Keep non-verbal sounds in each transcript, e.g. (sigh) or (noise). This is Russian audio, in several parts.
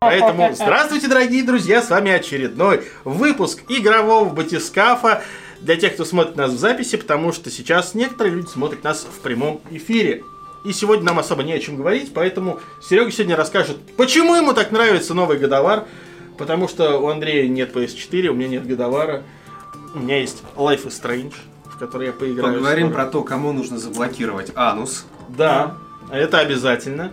Поэтому здравствуйте, дорогие друзья, с вами очередной выпуск игрового батискафа для тех, кто смотрит нас в записи, потому что сейчас некоторые люди смотрят нас в прямом эфире. И сегодня нам особо не о чем говорить, поэтому Серега сегодня расскажет, почему ему так нравится новый Годовар. Потому что у Андрея нет PS4, у меня нет Годовара. У меня есть Life is Strange, в который я поиграю. Поговорим скоро. про то, кому нужно заблокировать анус. Да, это обязательно.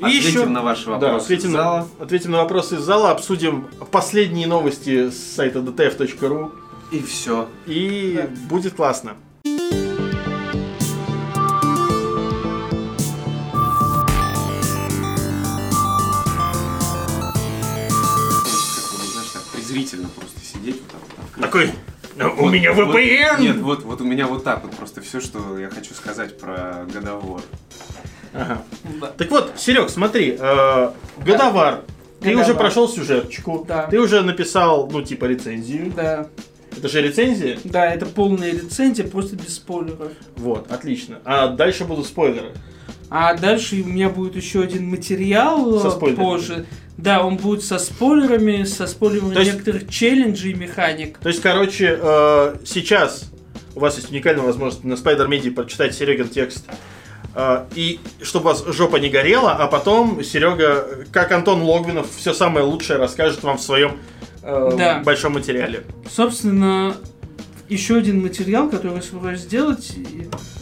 Ответим на ваши да, вопросы ответим, из на- зала. ответим на вопросы из зала, обсудим последние новости с сайта dtf.ru И все. и будет классно. Презрительно просто сидеть вот так вот. открыть. Такой, «Ну, у Вот- меня вот- VPN! Нет, вот, вот у меня вот так вот просто все, что я хочу сказать про годовор. Ага. Да. Так вот, Серег, смотри, э, Годовар, ты Годовар. уже прошел сюжеточку, Да. ты уже написал, ну, типа, рецензию. Да, Это же рецензия? да, это полная рецензия, просто без спойлеров. Вот, отлично. А дальше будут спойлеры. А дальше у меня будет еще один материал Со э, спойлерами. позже. Да, он будет со спойлерами, со спойлерами То есть- некоторых челленджей и механик. То есть, короче, э, сейчас у вас есть уникальная возможность на Spider Media прочитать Серегин текст. Э, и чтобы у вас жопа не горела, а потом Серега, как Антон Логвинов, все самое лучшее расскажет вам в своем э, Да. большом материале. Собственно, еще один материал, который я собираюсь сделать,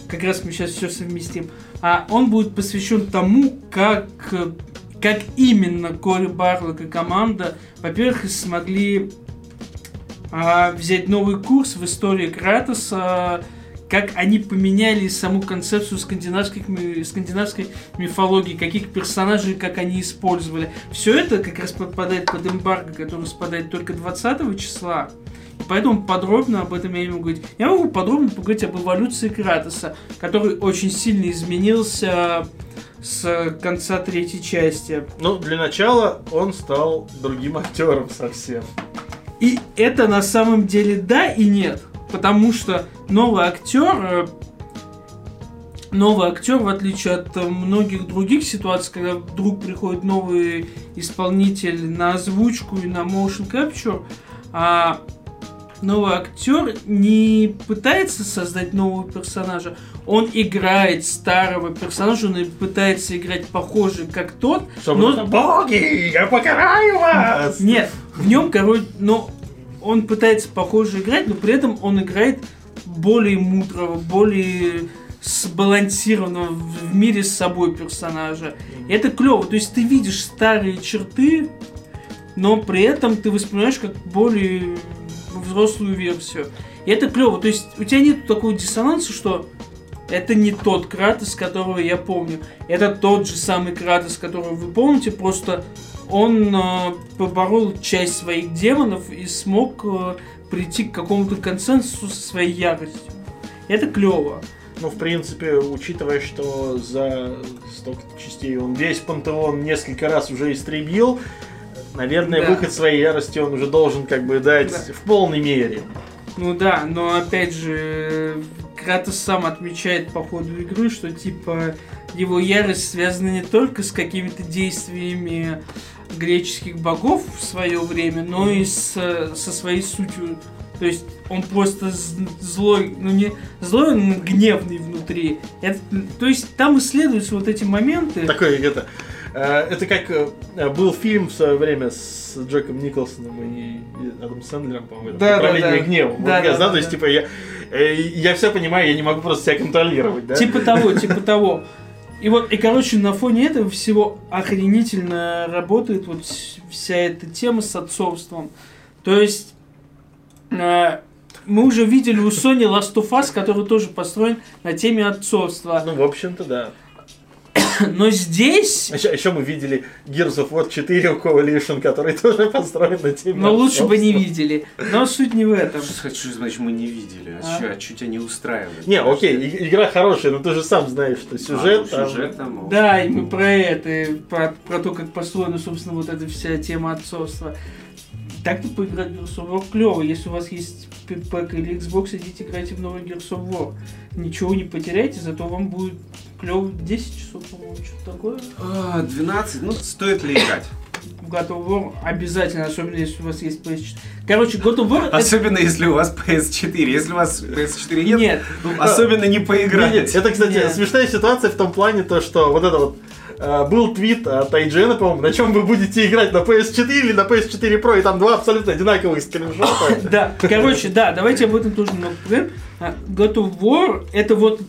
как раз мы сейчас все совместим, а он будет посвящен тому, как, как именно Кори Барлок и команда, во-первых, смогли а, взять новый курс в истории Кратоса, как они поменяли саму концепцию скандинавских, ми- скандинавской мифологии, каких персонажей, как они использовали. Все это как раз подпадает под эмбарго, который спадает только 20 числа. Поэтому подробно об этом я не могу говорить. Я могу подробно поговорить об эволюции Кратоса, который очень сильно изменился с конца третьей части. Ну, для начала он стал другим (laughs) актером совсем. И это на самом деле да и нет. Потому что новый актер, э, новый актер, в отличие от э, многих других ситуаций, когда вдруг приходит новый исполнитель на озвучку и на motion capture, а новый актер не пытается создать нового персонажа, он играет старого персонажа, он пытается играть похожий как тот, Чтобы но- боги, я покараю вас! нет, в нем, короче, но он пытается похоже играть, но при этом он играет более мудрого, более сбалансированного в мире с собой персонажа. И это клево. То есть ты видишь старые черты, но при этом ты воспринимаешь как более взрослую версию. И это клево. То есть у тебя нет такого диссонанса, что это не тот Кратос, которого я помню. Это тот же самый Кратос, которого вы помните, просто он э, поборол часть своих демонов и смог э, прийти к какому-то консенсусу со своей яростью. Это клево. Ну, в принципе, учитывая, что за столько частей он весь пантеон несколько раз уже истребил, наверное, Да. выход своей ярости он уже должен как бы дать Да. в полной мере. Ну да, но опять же, Кратос сам отмечает по ходу игры, что типа его ярость связана не только с какими-то действиями греческих богов в свое время, но и с, со своей сутью. То есть он просто злой, ну не злой, он гневный внутри. Это- то есть там исследуются вот эти моменты. Такой это. Э, Это как э, был фильм в свое время с Джеком Николсоном и Адамом Сэндлером, по-моему, Да, «Управление да. гневом». Да, я да, знаю, да, то есть, типа, я, э, я все понимаю, я не могу просто себя контролировать, да? Типа того, типа того. И вот, и короче, на фоне этого всего охренительно работает вот вся эта тема с отцовством. То есть, э, мы уже видели у Sony Last of Us, который тоже построен на теме отцовства. Ну, в общем-то, да. (coughs) Но здесь, Еще, мы видели Gears of War 4 у Coalition, который (laughs) тоже построен на теме. но лучше бы не видели. Но суть не в этом. Что, что значит мы не видели? А, А? чё- а чё тебя не устраивает? Не, окей, и- игра хорошая, но ты же сам знаешь, что сюжет А, ну, там... сюжет там, Да, и мы про это, и про, про то, как построена, собственно, вот эта вся тема отцовства. Так-то поиграть в Gears of War клево. Если у вас есть ПК или Xbox, идите играйте в новый Gears of War. Ничего не потеряйте, зато вам будет клево 10 часов, по-моему, что-то такое. а, 12, ну стоит ли играть? в God of War обязательно, особенно если у вас есть PS4. Короче, God of War... это- Особенно если у вас PS4. Если у вас PS4 нет, Нет. ну, особенно не поиграть. Не-не, Это, кстати, Нет. смешная ситуация в том плане, то, что вот это вот был твит от Айджена, по-моему, на чем вы будете играть, на PS4 или на PS4 Pro, и там два абсолютно одинаковых скриншота. (laughs) Да, короче, да, давайте об этом тоже немного поговорим. А, God of War это вот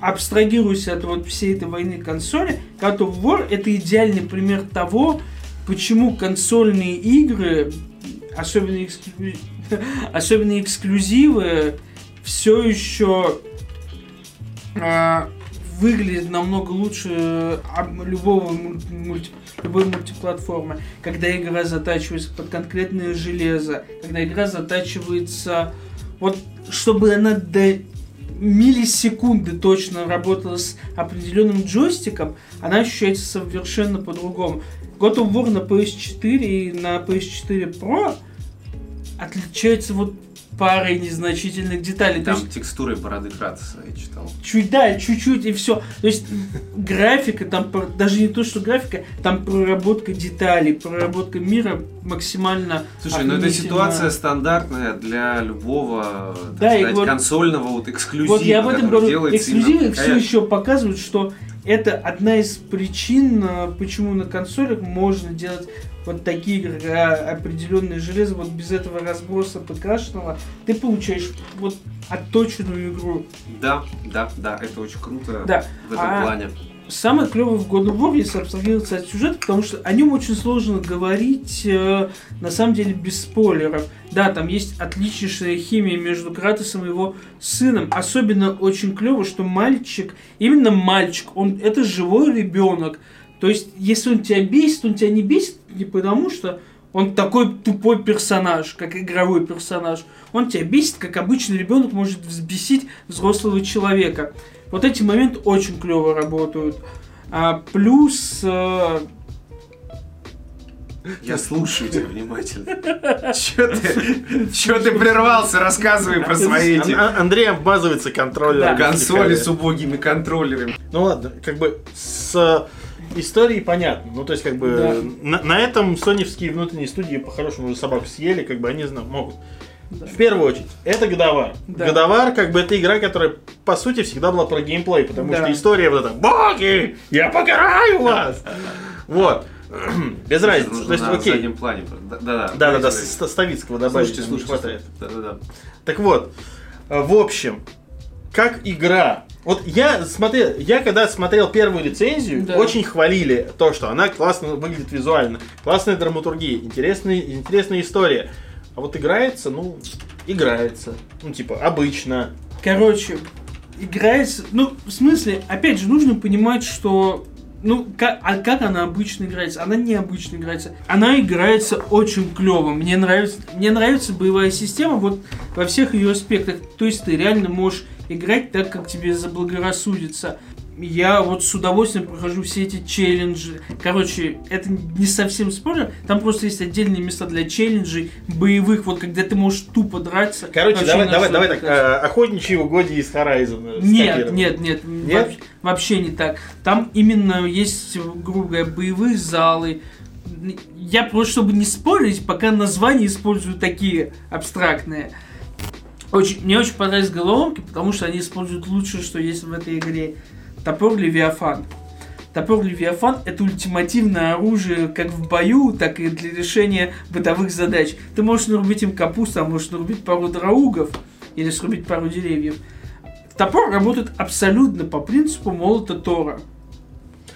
абстрагируясь от вот всей этой войны консоли, God of War это идеальный пример того, почему консольные игры, особенно, эксклю- (laughs) особенно эксклюзивы, все еще а, выглядят намного лучше а, любого муль- мульти- любой мультиплатформы, когда игра затачивается под конкретное железо, когда игра затачивается вот чтобы она до миллисекунды точно работала с определенным джойстиком, она ощущается совершенно по-другому. God of War на PS4 и на PS4 Pro отличается вот парой незначительных деталей. То Там есть текстуры бороды Кратоса я читал. чуть, да, чуть-чуть и все. То есть графика, там даже не то, что графика, там проработка деталей, проработка мира максимально Слушай, ну это ситуация стандартная для любого Да, сказать, вот- консольного вот эксклюзива, Вот я об этом говорю. Эксклюзивы все еще показывают, что это одна из причин, э, почему на консолях можно делать вот такие игры, а определенное железо, вот без этого разброса ПКшного, ты получаешь вот отточенную игру. Да, да, да, это очень круто Да. в этом А- плане. Самое клевое в God of War, если абстрагироваться от сюжета, потому что о нем очень сложно говорить, э, на самом деле, без спойлеров. Да, там есть отличнейшая химия между Кратосом и его сыном. Особенно очень клево, что мальчик, именно мальчик, он это живой ребенок. То есть, если он тебя бесит, он тебя не бесит не потому, что он такой тупой персонаж, как игровой персонаж. Он тебя бесит, как обычный ребенок может взбесить взрослого человека. Вот эти моменты очень клево работают. А, плюс э, Я слушаю тебя внимательно. Че ты, чё ты прервался? Рассказывай про свои эти Ан- Ан- Андрей обмазывается контроллером. Да. консоли с убогими контроллерами. Ну ладно, как бы с историей понятно. Ну, то есть, как бы, Да. на, на этом соневские внутренние студии по-хорошему уже собаку съели, как бы они зна- могут. Да. В первую очередь, это Годовар. Да. Годовар, как бы, это игра, которая, по сути, всегда была про геймплей, потому Да. что история вот эта, боги, я покараю вас! Вот. (clears throat) Без разницы. То есть, на окей. заднем плане. Да, да, да. Да-да-да, Ставицкого добавить Слушайте, слушайте. хватает. Да-да-да. Так вот, в общем, как игра. Вот я смотрел, я когда смотрел первую лицензию, Да. очень хвалили то, что она классно выглядит визуально, классная драматургия, интересная, интересная история. А вот играется, ну, играется. Ну, типа, обычно. Короче, играется... Ну, в смысле, опять же, нужно понимать, что... Ну, как, а как она обычно играется? Она необычно играется. Она играется очень клево. Мне нравится, мне нравится боевая система вот во всех ее аспектах. То есть ты реально можешь играть так, как тебе заблагорассудится. Я вот с удовольствием прохожу все эти челленджи. Короче, это не совсем спойлер. Там просто есть отдельные места для челленджей, боевых, вот когда ты можешь тупо драться. Короче, давай, давай, давай так, э, охотничьи угодья из Horizon. Нет, нет, нет, Нет? вообще- вообще не так. Там именно есть, грубо говоря, боевые залы. Я просто, чтобы не спорить, пока названия использую такие абстрактные. Очень, мне очень понравились головоломки, потому что они используют лучшее, что есть в этой игре. Топор Левиафан. Топор Левиафан это ультимативное оружие как в бою, так и для решения бытовых задач. Ты можешь нарубить им капусту, а можешь нарубить пару драугов или срубить пару деревьев. Топор работает абсолютно по принципу молота Тора.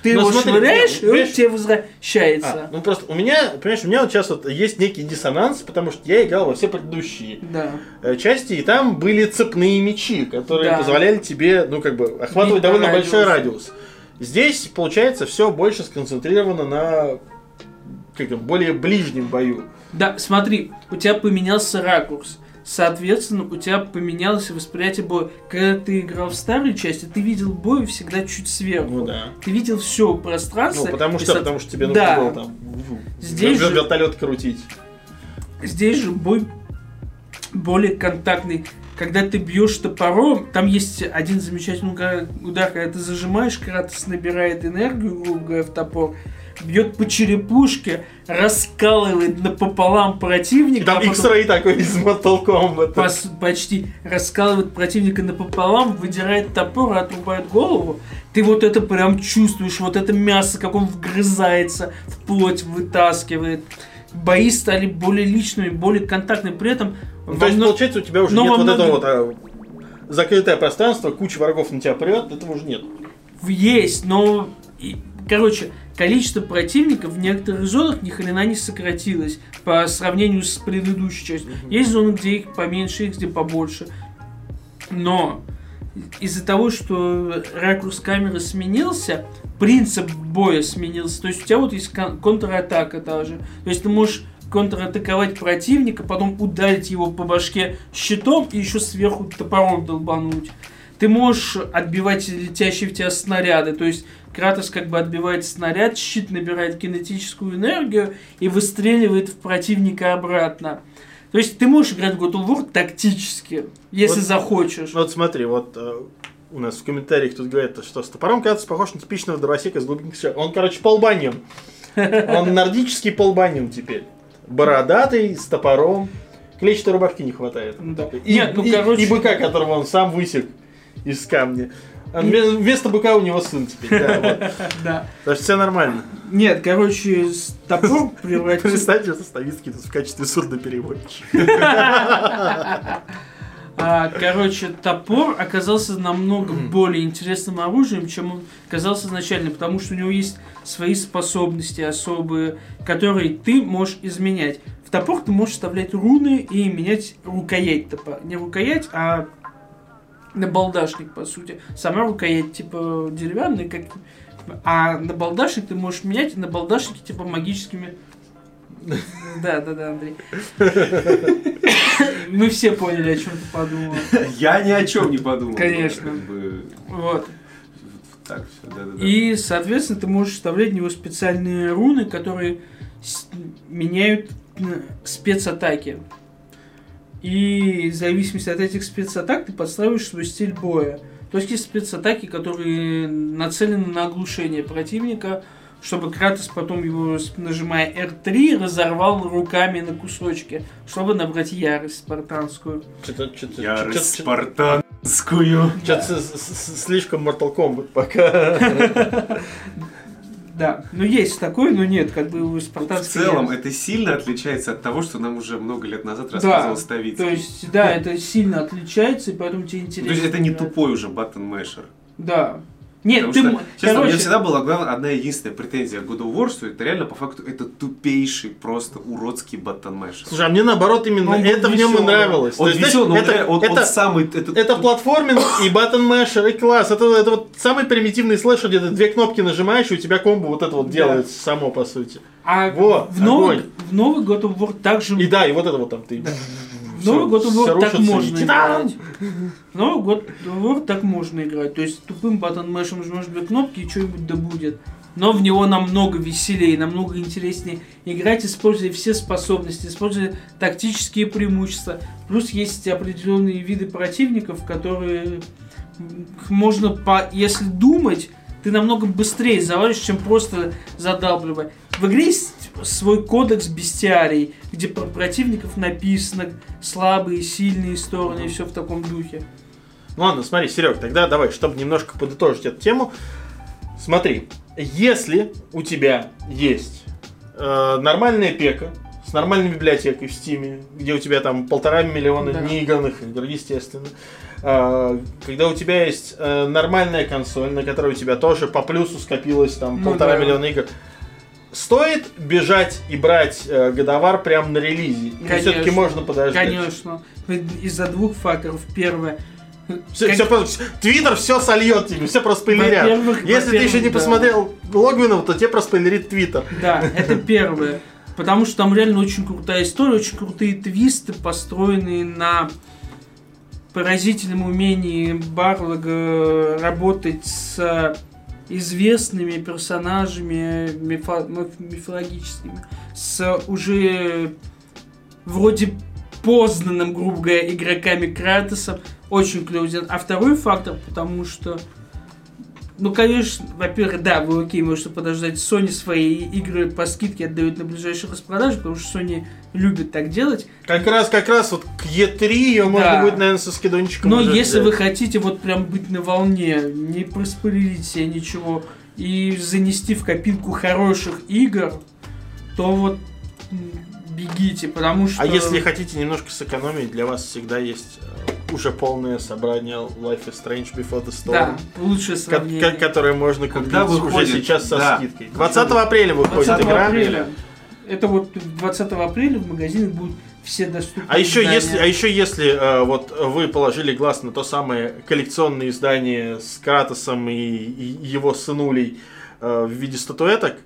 Ты его швыряешь, и он к тебе возвращается. А, ну просто у меня, понимаешь, у меня вот сейчас вот есть некий диссонанс, потому что я играл во все предыдущие Да. э, части, и там были цепные мечи, которые Да. позволяли тебе, ну, как бы, охватывать Бить довольно радиусу. большой радиус. Здесь, получается, все больше сконцентрировано на как там, более ближнем бою. Да, смотри, у тебя поменялся ракурс. Соответственно, у тебя поменялось восприятие боя. Когда ты играл в старые части, ты видел бой всегда чуть сверху. Ну да. Ты видел все Ну, пространство. потому и что, со- потому что тебе нужно Да. было там Здесь вер- же- вертолет крутить. Здесь же бой более контактный. Когда ты бьешь топором, там есть один замечательный удар, когда ты зажимаешь, Кратос набирает энергию, грубо говоря, в топор. Бьет по черепушке, раскалывает напополам противника. Там а X-Ray такой из Mortal Kombat. пос- почти раскалывает противника напополам, выдирает топор и отрубает голову. Ты вот это прям чувствуешь, вот это мясо, как он вгрызается в плоть, вытаскивает. Бои стали более личными, более контактными. При этом Ну, То есть, мно- получается, у тебя уже но нет во вот этого многих- вот а, закрытое пространство, куча врагов на тебя прет, этого уже нет. есть, но... короче, количество противников в некоторых зонах ни хрена не сократилось по сравнению с предыдущей частью. Есть зоны, где их поменьше, есть где побольше. Но из-за того, что ракурс камеры сменился, принцип боя сменился. То есть у тебя вот есть кон- контратака даже. То есть ты можешь контратаковать противника, потом ударить его по башке щитом и еще сверху топором долбануть. Ты можешь отбивать летящие в тебя снаряды. То есть Кратос как бы отбивает снаряд, щит набирает кинетическую энергию и выстреливает в противника обратно. То есть ты можешь играть в God of War тактически, если Вот- захочешь. Вот смотри, вот э, у нас в комментариях тут говорят, что с топором Кратос похож на типичного дровосека с глубинных шаг. Он, короче, полбанин. (laughs) Он нордический полбанин теперь. Бородатый, с топором. Клетчатой рубашки не хватает. Да. И, Нет, ну и- короче, и быка, которого он сам высек из камня. А вме- Вместо быка у него сын теперь. Да, вот. (laughs) да. Так что все нормально. Нет, короче, топор (laughs) превратился. Представьте, что Ставицкий тут в качестве сурдопереводчика. (laughs) Короче, топор оказался намного более интересным оружием, чем он казался изначально, потому что у него есть свои способности особые, которые ты можешь изменять. В топор ты можешь вставлять руны и менять рукоять топора. Не рукоять, а набалдашник, по сути. Сама рукоять, типа, деревянная, как... А набалдашник ты можешь менять, и набалдашники, типа, магическими... (laughs) Да, да, да, Андрей. Мы все поняли, о чем ты подумал. Я ни о чем не подумал. Конечно. Вот. Так, все, да-да-да. И, соответственно, ты можешь вставлять в него специальные руны, которые меняют э, спецатаки. И в зависимости от этих спецатак ты подстраиваешь свой стиль боя. То есть есть спецатаки, которые нацелены на оглушение противника, чтобы Кратос потом его, нажимая R3, разорвал руками на кусочки, чтобы набрать ярость спартанскую. Что-то, что-то, Ярость что-то, спартанскую. что-то слишком Mortal Kombat пока. (laughs) Да, ну есть такой, но нет, как бы у В спартанской целом, это сильно отличается от того, что нам уже много лет назад Да, рассказывал Ставицкий. То есть, да, это сильно отличается, и поэтому тебе Ну, интересно. то есть это не тупой уже button masher. Да. Нет, Потому ты... что, честно, у меня короче, всегда была главная, одна единственная претензия к God of War, что это реально по факту это тупейший, просто уродский button masher. Слушай, а мне наоборот именно Он был это в нем и нравилось. Он То есть, знаешь, весёл, но он это, он, он это, самый... Это, это платформинг и баттон мэшер, и класс. Это, это вот самый примитивный слэшер, где ты две кнопки нажимаешь, и у тебя комбо вот это вот Да. делается само, по сути. А Во, в, новый, огонь. в новый God of War также... И да, и вот это вот там ты... В новый всё War так можно играть. В новый of War так можно играть. То есть тупым батон мэшем жмешь две кнопки и что-нибудь да будет. Но в него намного веселее, намного интереснее играть, используя все способности, используя тактические преимущества. Плюс есть определенные виды противников, которые можно, по, если думать, ты намного быстрее завалишь, чем просто задалбливая. В игре есть свой кодекс бестиарий, где про противников написано слабые, сильные стороны и все в таком духе. Ну ладно, смотри, Серег, тогда давай, чтобы немножко подытожить эту тему. Смотри, если у тебя есть э, нормальная пека с нормальной библиотекой в Стиме, где у тебя там полтора миллиона Да. неигранных игр, естественно, э, когда у тебя есть э, нормальная консоль, на которой у тебя тоже по плюсу скопилось там Ну полтора да. миллиона игр, стоит бежать и брать э, годовар прямо на релизе? Или все-таки можно подождать? Конечно. Из-за двух факторов. Первое. Все, Как- все просто- Твиттер все сольет тебе, все проспойлерят. Во-первых, Если ты еще не да. посмотрел Логвинов, то тебе проспойлерит Твиттер. Да, это первое. Потому что там реально очень крутая история, очень крутые твисты, построенные на поразительном умении Барлога работать с известными персонажами мифо- миф- мифологическими, с уже вроде познанным, грубо говоря, игроками Кратосом. Очень сделано. А второй фактор, потому что Ну, конечно, во-первых, да, вы окей, можете подождать. Sony свои игры по скидке отдают на ближайшую распродажу, потому что Sony любит так делать. Как раз, как раз вот к Е3 ее можно Да. будет, наверное, со скидончиком Но если взять. вы хотите вот прям быть на волне, не проспойлерить себе ничего и занести в копилку хороших игр, то вот бегите, потому что... А если хотите немножко сэкономить, для вас всегда есть э, уже полное собрание Life is Strange Before the Storm. Да, лучшее сравнение. ко- которое можно купить Когда уже выходит? сейчас со Да. скидкой. 20 апреля выходит 20 игра. апреля. Это вот 20 апреля в магазинах будут все доступны. А еще издания. если, а еще если э, вот вы положили глаз на то самое коллекционное издание с Кратосом и, и его сынулей э, в виде статуэток,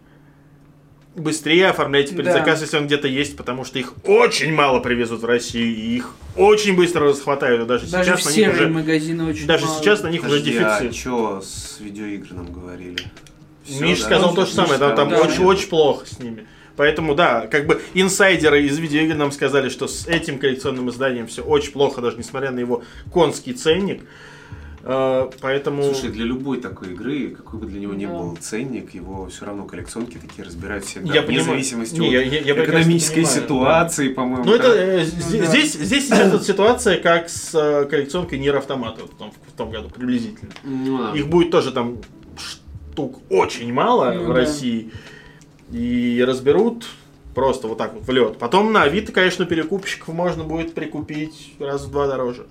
быстрее оформляйте предзаказ, Да. если он где-то есть, потому что их очень мало привезут в Россию, и их очень быстро расхватают, и даже, Даже сейчас в на них уже, магазины очень даже мало. сейчас на них уже Подожди, а дефицит. что с видеоигр нам говорили? Всё, Миш да? сказал то же самое, да, там сказал, очень, да. очень плохо с ними. Поэтому, да, как бы инсайдеры из видеоигр нам сказали, что с этим коллекционным изданием все очень плохо, даже несмотря на его конский ценник. Э, Поэтому... Слушай, для любой такой игры, какой бы для него ни Да. был ценник, его все равно коллекционки такие разбирают всегда. Я вне понимаю. зависимости Не, от я- я- я прекрасно экономической понимаю, ситуации, по-моему. Ну, это э, Ну, да. здесь, здесь сейчас ситуация, как с э, коллекционкой Нир Автомата вот в том, в том году, приблизительно. Ну, да. Их будет тоже там штук очень мало Ну в да. России. И разберут просто вот так вот в лед. Потом на Авито, конечно, перекупщиков можно будет прикупить раз в два дороже.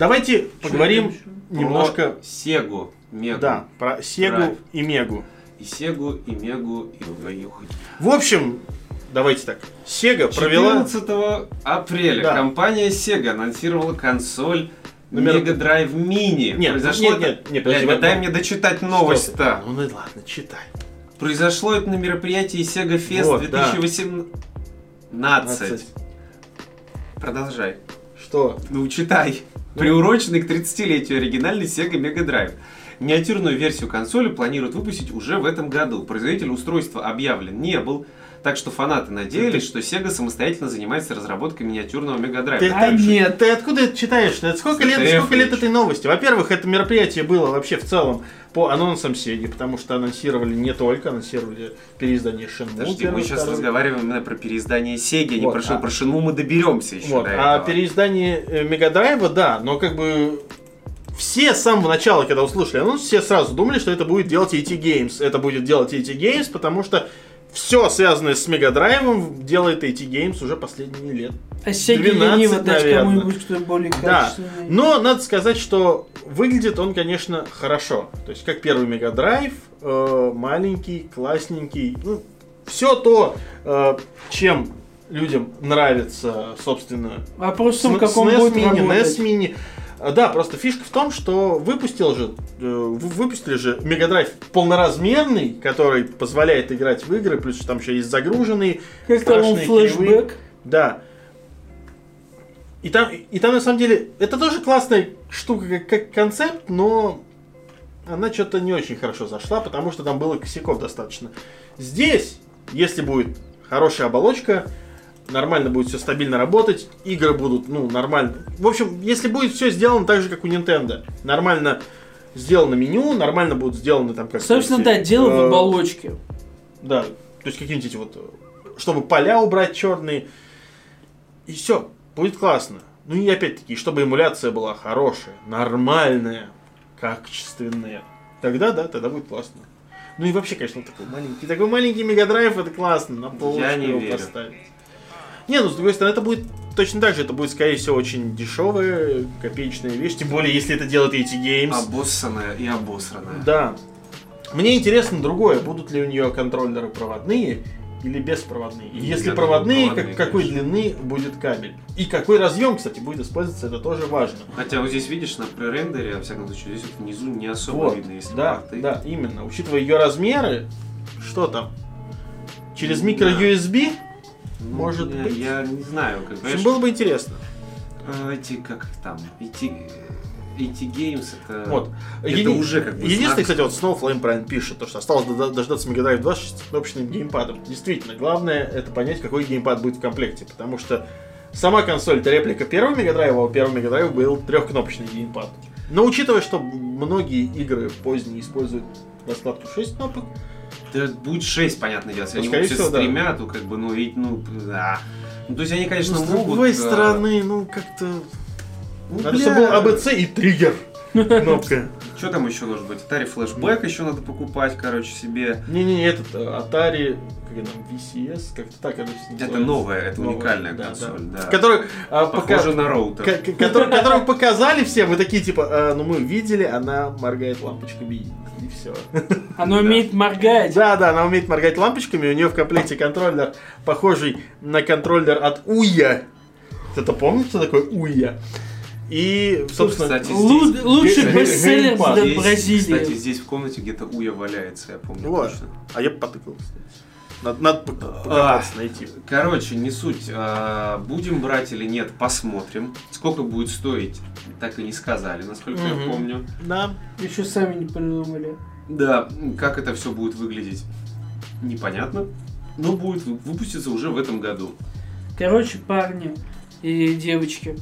Давайте поговорим еще? немножко Про Сегу, Мегу. да, про Сегу Драйв. и Мегу. И Сегу, и Мегу, и Угаюху. В общем, давайте так. Сега провела... 14 апреля Да. компания Sega анонсировала консоль Номер- Mega Drive Mini. Нет, Произошло нет, это- нет, нет, Блядь, подожди, вот- дай мне дочитать новость-то. Ну, ну ладно, читай. Произошло это на мероприятии Sega Fest Вот, да. 2018. Продолжай. Что? Ну, читай. Приуроченный к 30-летию оригинальный Sega Mega Drive. Миниатюрную версию консоли планируют выпустить уже в этом году. Производитель устройства объявлен не был, так что фанаты надеялись, что Sega самостоятельно занимается разработкой миниатюрного Mega Drive. Ты, А нет. ты откуда это читаешь? Это сколько лет, сколько лет этой новости? Во-первых, это мероприятие было вообще в целом по анонсам Сеги, потому что анонсировали не только, анонсировали переиздание Shenmue. Подожди, мы сейчас второй. разговариваем именно про переиздание Sega, не Вот, про, а- Shen- про Shenmue мы доберемся еще Вот. до А этого. переиздание э, Мегадрайва, да, но как бы все с самого начала, когда услышали анонс, все сразу думали, что это будет делать AT Games. Это будет делать AT Games, потому что все связанное с Мегадрайвом делает AT Games уже последние лет. А Сеги 12, лениво дать кому-нибудь, кто более Да, но надо сказать, что выглядит он, конечно, хорошо. То есть, как первый Мега Драйв, э, маленький, классненький. Ну, все то, э, чем людям нравится, собственно, Вопрос в том, как он будет Mini, работать. NES Mini. А, Да, просто фишка в том, что выпустил же, э, вы- выпустили же Мега Драйв полноразмерный, который позволяет играть в игры, плюс там еще есть загруженные, Как там он флешбэк. да. И там, и там на самом деле, это тоже классная штука как, как концепт, но она что-то не очень хорошо зашла, потому что там было косяков достаточно. Здесь, если будет хорошая оболочка, нормально будет все стабильно работать, игры будут, ну, нормально. В общем, если будет все сделано так же, как у Nintendo, нормально сделано меню, нормально будут сделаны там как Собственно, да, дело в оболочке. да, то есть какие-нибудь эти вот, э, чтобы поля убрать черные. И все, будет классно. Ну и опять-таки, чтобы эмуляция была хорошая, нормальная, качественная. Тогда, да, тогда будет классно. Ну и вообще, конечно, такой маленький, такой маленький мегадрайв, это классно, на полочку его верю. поставить. Не, ну с другой стороны, это будет точно так же, это будет, скорее всего, очень дешевая, копеечная вещь, тем более, если это делает эти Games. Обоссанная и обосранная. Да. Мне интересно другое, будут ли у нее контроллеры проводные или беспроводные. И если Я проводные, думаю, как- проводные, какой длины будет кабель. И какой разъем, кстати, будет использоваться, это тоже важно. Хотя вот здесь видишь на пререндере, во всяком случае, здесь вот внизу не особо Вот, видно, если да, порты. да, именно. Учитывая ее размеры, что там? Через микро Да. Ну, Может я, быть. Я не знаю, как В общем, было бы интересно. э, эти, как их там, эти, эти Games, это... Вот. Это Еди- уже как бы Единственное, знак. кстати, вот Snowflame правильно пишет, то, что осталось дожда- дождаться Mega Drive 2 с шестикнопочным геймпадом. Действительно, главное это понять, какой геймпад будет в комплекте, потому что сама консоль это реплика первого Mega Drive, а у первого Mega Drive был трехкнопочный геймпад. Но учитывая, что многие игры поздние используют раскладку 6 кнопок, Да будет 6, понятное дело. Если Ну, они скорее выпустят всего, да. с тремя, то как бы, ну, ведь, ну, да. Ну, то есть они, конечно, ну, с могут... другой э, стороны, ну как-то... ну, Надо, чтобы был АБЦ (laughs) и триггер. Кнопка. Что там еще должен быть? Atari Flashback еще надо покупать, короче, себе. Не-не, этот э, Atari, как это там, VCS, как-то так, короче, Это новая, это уникальная да, консоль, да. Который а, пока- Похоже на роутер. Которую показали все, вы такие типа, «А, ну мы видели, она моргает лампочками и, все. Оно Да. умеет моргать. Да, да, она умеет моргать лампочками, у нее в комплекте контроллер, похожий на контроллер от Уя. Кто-то помнит, что такое Уя? И, собственно, Кстати, Лу- здесь- Лучший бестселлер для Бразилии. Кстати, здесь в комнате где-то Уя валяется, я помню Ну вот. точно. А я потыкал, кстати. Надо, надо по- А. покопаться, найти. Короче, не суть. А, Будем брать или нет, посмотрим. Сколько будет стоить, так и не сказали, насколько я Мгм. помню. Да. Еще сами не придумали. Да, как это все будет выглядеть, непонятно. Но будет вы- выпуститься уже в этом году. Короче, парни и девочки,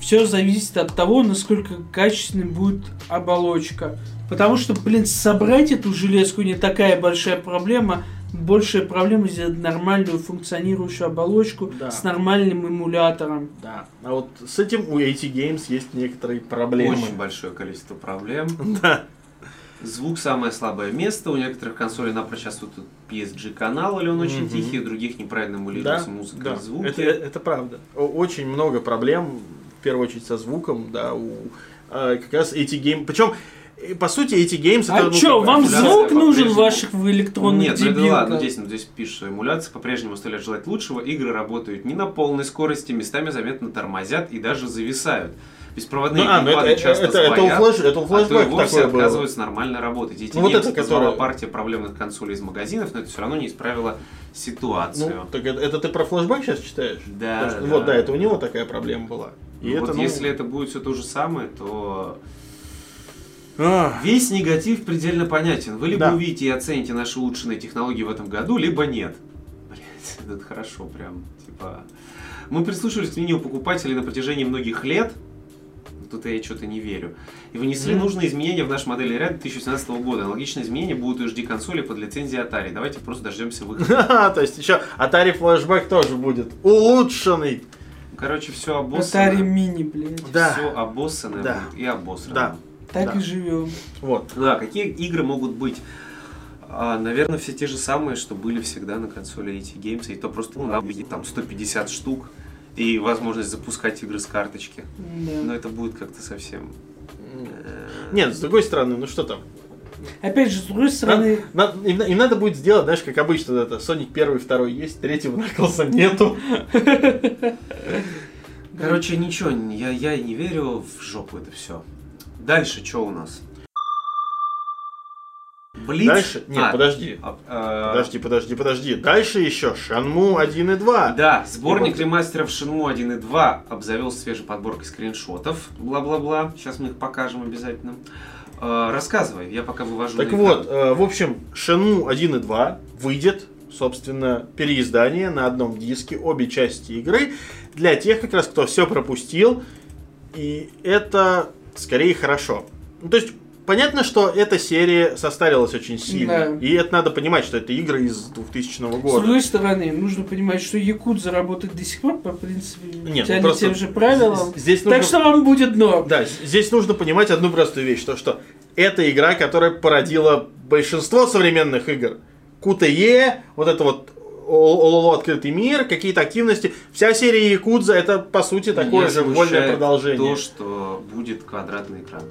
все зависит от того, насколько качественной будет оболочка. Потому что, блин, собрать эту железку не такая большая проблема. Большая проблема сделать нормальную функционирующую оболочку Да. с нормальным эмулятором. Да. А вот с этим у AT Games есть некоторые проблемы. Очень большое количество проблем. (laughs) Да. Звук самое слабое место. У некоторых консолей напрочь отсутствует PSG канал, или он очень тихий, у других неправильно Да, эмулируется музыка да. и звуки. Это, это правда. Очень много проблем, в первую очередь со звуком, да, у э, как раз AtGames. Причем, э, по сути, AtGames А это. ну, чё, как бы вам звук нужен по-прежнему- ваших в электронных Нет, ну это дебилках? ладно, здесь, ну, здесь пишет, что эмуляция по-прежнему оставляет желать лучшего. Игры работают не на полной скорости, местами заметно тормозят и даже зависают. Беспроводные Ну, а, ну это, геймпады это, часто это, это у сбоят, флеш, это у а то и вовсе такое было. отказываются нормально работать. Эти Ну, вот это, которое- партия проблемных консолей из магазинов, но это все равно не исправило ситуацию. Ну, так это, это ты про флешбэк сейчас читаешь? Да, Потому что- да. Вот, да, это у него такая проблема была. И Ну, это, вот ну, если это будет все то же самое, то ах, весь негатив предельно понятен. Вы либо Да. увидите и оцените наши улучшенные технологии в этом году, либо нет. Блять, (laughs) это хорошо прям. Типа. Мы прислушивались к мнению покупателей на протяжении многих лет. Тут я что-то не верю. И внесли Мгм. нужные изменения в наш модельный ряд 2017 года. Аналогичные изменения будут и у HD-консоли под лицензией Atari. Давайте просто дождемся выхода. (laughs) То есть еще Atari флешбэк тоже будет улучшенный. Короче, все Atari обоссано. мини, блядь. Да. Все обоссано Да. будет и обосрано. Да. Так Да. и живем. Вот. Да, какие игры могут быть? А, наверное, все те же самые, что были всегда на консоли AT Games, и то просто ну, надо будет там 150 штук и возможность запускать игры с карточки. Но Да. это будет как-то совсем... э, Нет, с другой стороны, ну что там? Опять же, с другой стороны, На- им, им надо будет сделать, знаешь, как обычно, это Sonic первый, второй есть, третьего Наклса нету. Короче, ничего, я, я не верю в жопу это все. Дальше что у нас? Блиц? Дальше? Нет, А, подожди. а, а, Подожди, подожди, подожди. Дальше еще Shenmue 1 и 2. Да, сборник И ремастеров Shenmue 1 и 2 обзавелся свежей подборкой скриншотов, бла-бла-бла. Сейчас мы их покажем обязательно. Э, рассказывай, я пока вывожу Так вот, э, в общем, Shenmue 1 и 2 выйдет, собственно, переиздание на одном диске, обе части игры, для тех как раз, кто все пропустил, и это скорее хорошо. Ну, то есть, понятно, что эта серия состарилась очень сильно, Да. и это надо понимать, что это игры из 2000 с года. другой стороны, нужно понимать, что Якут заработает до сих пор по принципе Нет, ну тянет просто тем же правилам. Здесь нужно... Так что вам будет норм. Да, с- здесь нужно понимать одну простую вещь, то что это игра, которая породила большинство современных игр. QTE, вот это вот ОЛО открытый мир, какие-то активности. Вся серия Якудза это по сути такое Меня же вольное продолжение. То, что будет квадратный экран.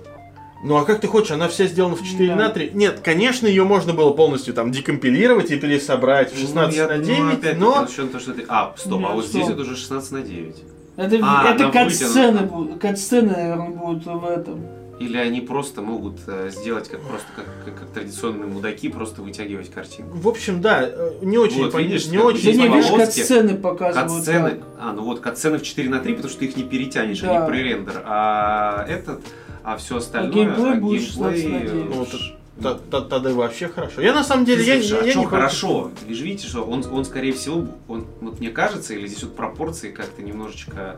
Ну а как ты хочешь, она вся сделана в 4 Да. на 3? Нет, конечно, ее можно было полностью там декомпилировать и пересобрать в 16 Ну, я- на ну, 9, опять-таки, но... расчет на то, что ты... А, стоп, а Нет, вот стоп. здесь это уже 16 на 9. Это, А, это кат-сцены. Кат-сцены, наверное, будут в этом. Или они просто могут э, сделать как просто как, как, как традиционные мудаки, просто вытягивать картинку. В общем, да, э, не очень, Вот, пон- видишь, не как очень Да не, видишь, полоски, кат-сцены показывают. Кат-сцены, так. а, ну вот кат-сцены в 4 на 3, потому что ты их не перетянешь, Да. они пререндер. А этот, а все остальное, геймплей а будет геймплей, 16 на 9. Ну, вот Т- т- Тогда вообще хорошо. Я на самом деле, я, Слушай, я- а я не хорошо? Вы же видите, что он, он скорее всего, он, вот мне кажется, или здесь вот пропорции как-то немножечко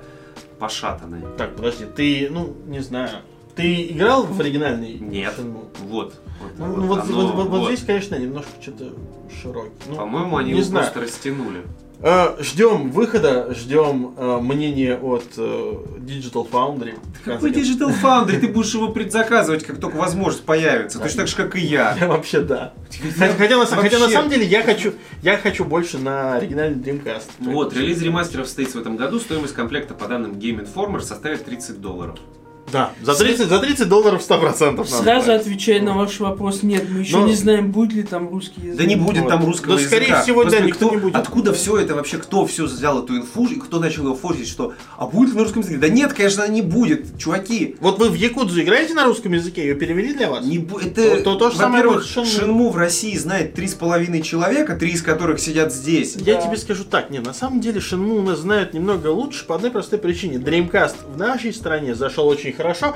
пошатанные. Так, подожди, ты, ну, не знаю. Ты играл в оригинальный? Нет. Shenmue? Вот. Вот, Ну, вот вот, оно, вот- вот- вот здесь, конечно, немножко что-то широкий. Ну, По-моему, они его знаю. просто растянули. Э, ждем выхода, ждем э, мнения от э, Digital Foundry. Какой Digital Foundry? Ты (laughs) будешь его предзаказывать, как только возможность появится. Точно так же, как и я. Я вообще да. Хотя, хотя на, хотя на Вообще. самом деле я хочу, я хочу больше на оригинальный Dreamcast. Вот, релиз ремастеров состоится в этом году. Стоимость комплекта, по данным Game Informer, составит 30 долларов. Да, за 30, за 30 долларов 100% надо Сразу брать. отвечая на ваш вопрос, нет, мы еще Но- не знаем, будет ли там русский язык. Да не будет там русского Да, языка. скорее всего, Просто да, никто не будет. Откуда все это вообще, кто все взял эту инфу, и кто начал его форсить, что а будет ли на русском языке? Да нет, конечно, не будет, чуваки. Вот вы в Якудзу играете на русском языке? Ее перевели для вас? Не бу- это, То- то- то же самое во-первых, будет с Shenmue. Shenmue в России знает три с половиной человека, три из которых сидят здесь. Я Да. тебе скажу так, не, на самом деле Shenmue у нас знают немного лучше по одной простой причине. Dreamcast в нашей стране зашел очень хорошо,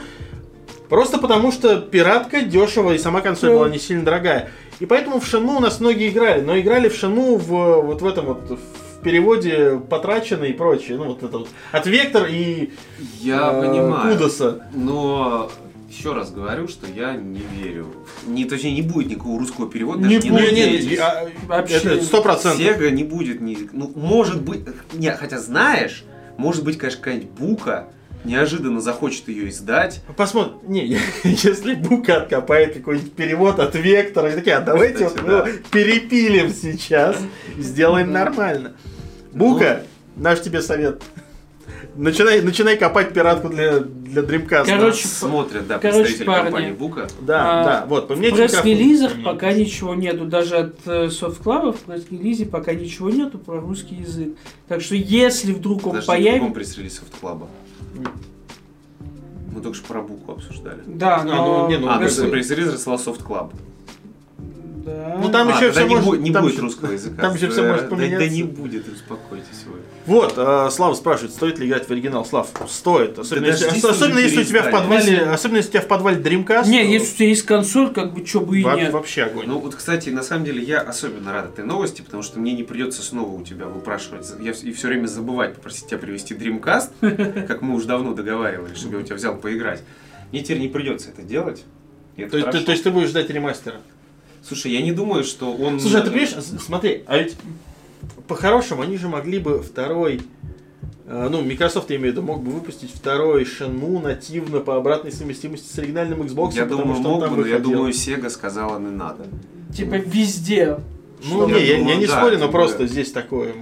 просто потому что пиратка дешево и сама консоль Да. была не сильно дорогая. И поэтому в Shenmue у нас многие играли, но играли в Shenmue в, вот в этом вот в переводе потрачено и прочее. Ну вот это вот. От Вектор и Я э, понимаю. Кудоса. Но еще раз говорю, что я не верю. Не, точнее, не будет никакого русского перевода. Не даже Не, не, надейтесь. не, а, Вообще нет. сто процентов. Сега не будет ни... Ну, может быть... Не, хотя знаешь, может быть, конечно, какая-нибудь Бука неожиданно захочет ее издать. Посмотрим. Не, (laughs) если Бука откопает какой-нибудь перевод от Вектора, и такие, а давайте Кстати, вот мы да. его перепилим сейчас и сделаем нормально. Бука, наш тебе совет. Начинай, начинай копать пиратку для, для Dreamcast. Короче, Смотрят, да, короче, представители парни. компании Бука. да, а, да, вот, В поменяйте пресс-релизах пока ничего нету, даже от э, софт-клаба в пресс-релизе пока ничего нету про русский язык. Так что если вдруг он Подожди, в каком появится... пресс-релизе софт-клаба? Мы только что про Буку обсуждали. Да, но... ну, не, ну, А, пресс- просто пресс-релиз рассылал софт-клаб. Да. Ну, там А, еще все не, может... не там будет еще- русского языка. там еще всё Э, может да- Да, поменяться. не будет, успокойтесь вы. Вот, э, Слава спрашивает, стоит ли играть в оригинал. Слав, стоит. Особенно, Да если, дождись особенно если у тебя в подвале, особенно если у тебя в подвале Dreamcast. Не, то если у тебя есть консоль, как бы, чё бы и во- нет. Вообще огонь. Ну вот, кстати, на самом деле я особенно рад этой новости, потому что мне не придется снова у тебя выпрашивать я и все время забывать попросить тебя привезти Dreamcast, (laughs) как мы уже давно договаривались, чтобы я у тебя взял поиграть. Мне теперь не придется это делать. Это то, есть, ты, то есть ты будешь ждать ремастера? Слушай, я не думаю, что он... Слушай, а ты понимаешь, смотри, а ведь по-хорошему они же могли бы второй, э, ну, Microsoft, я имею в виду, мог бы выпустить второй Shenmue нативно по обратной совместимости с оригинальным Xbox, Я потому думаю, что он мог там бы, но я думаю, Sega сказала не надо. Типа везде. Ну, что- не, Я я, я думаю, не да, спорю, но тем просто здесь такое.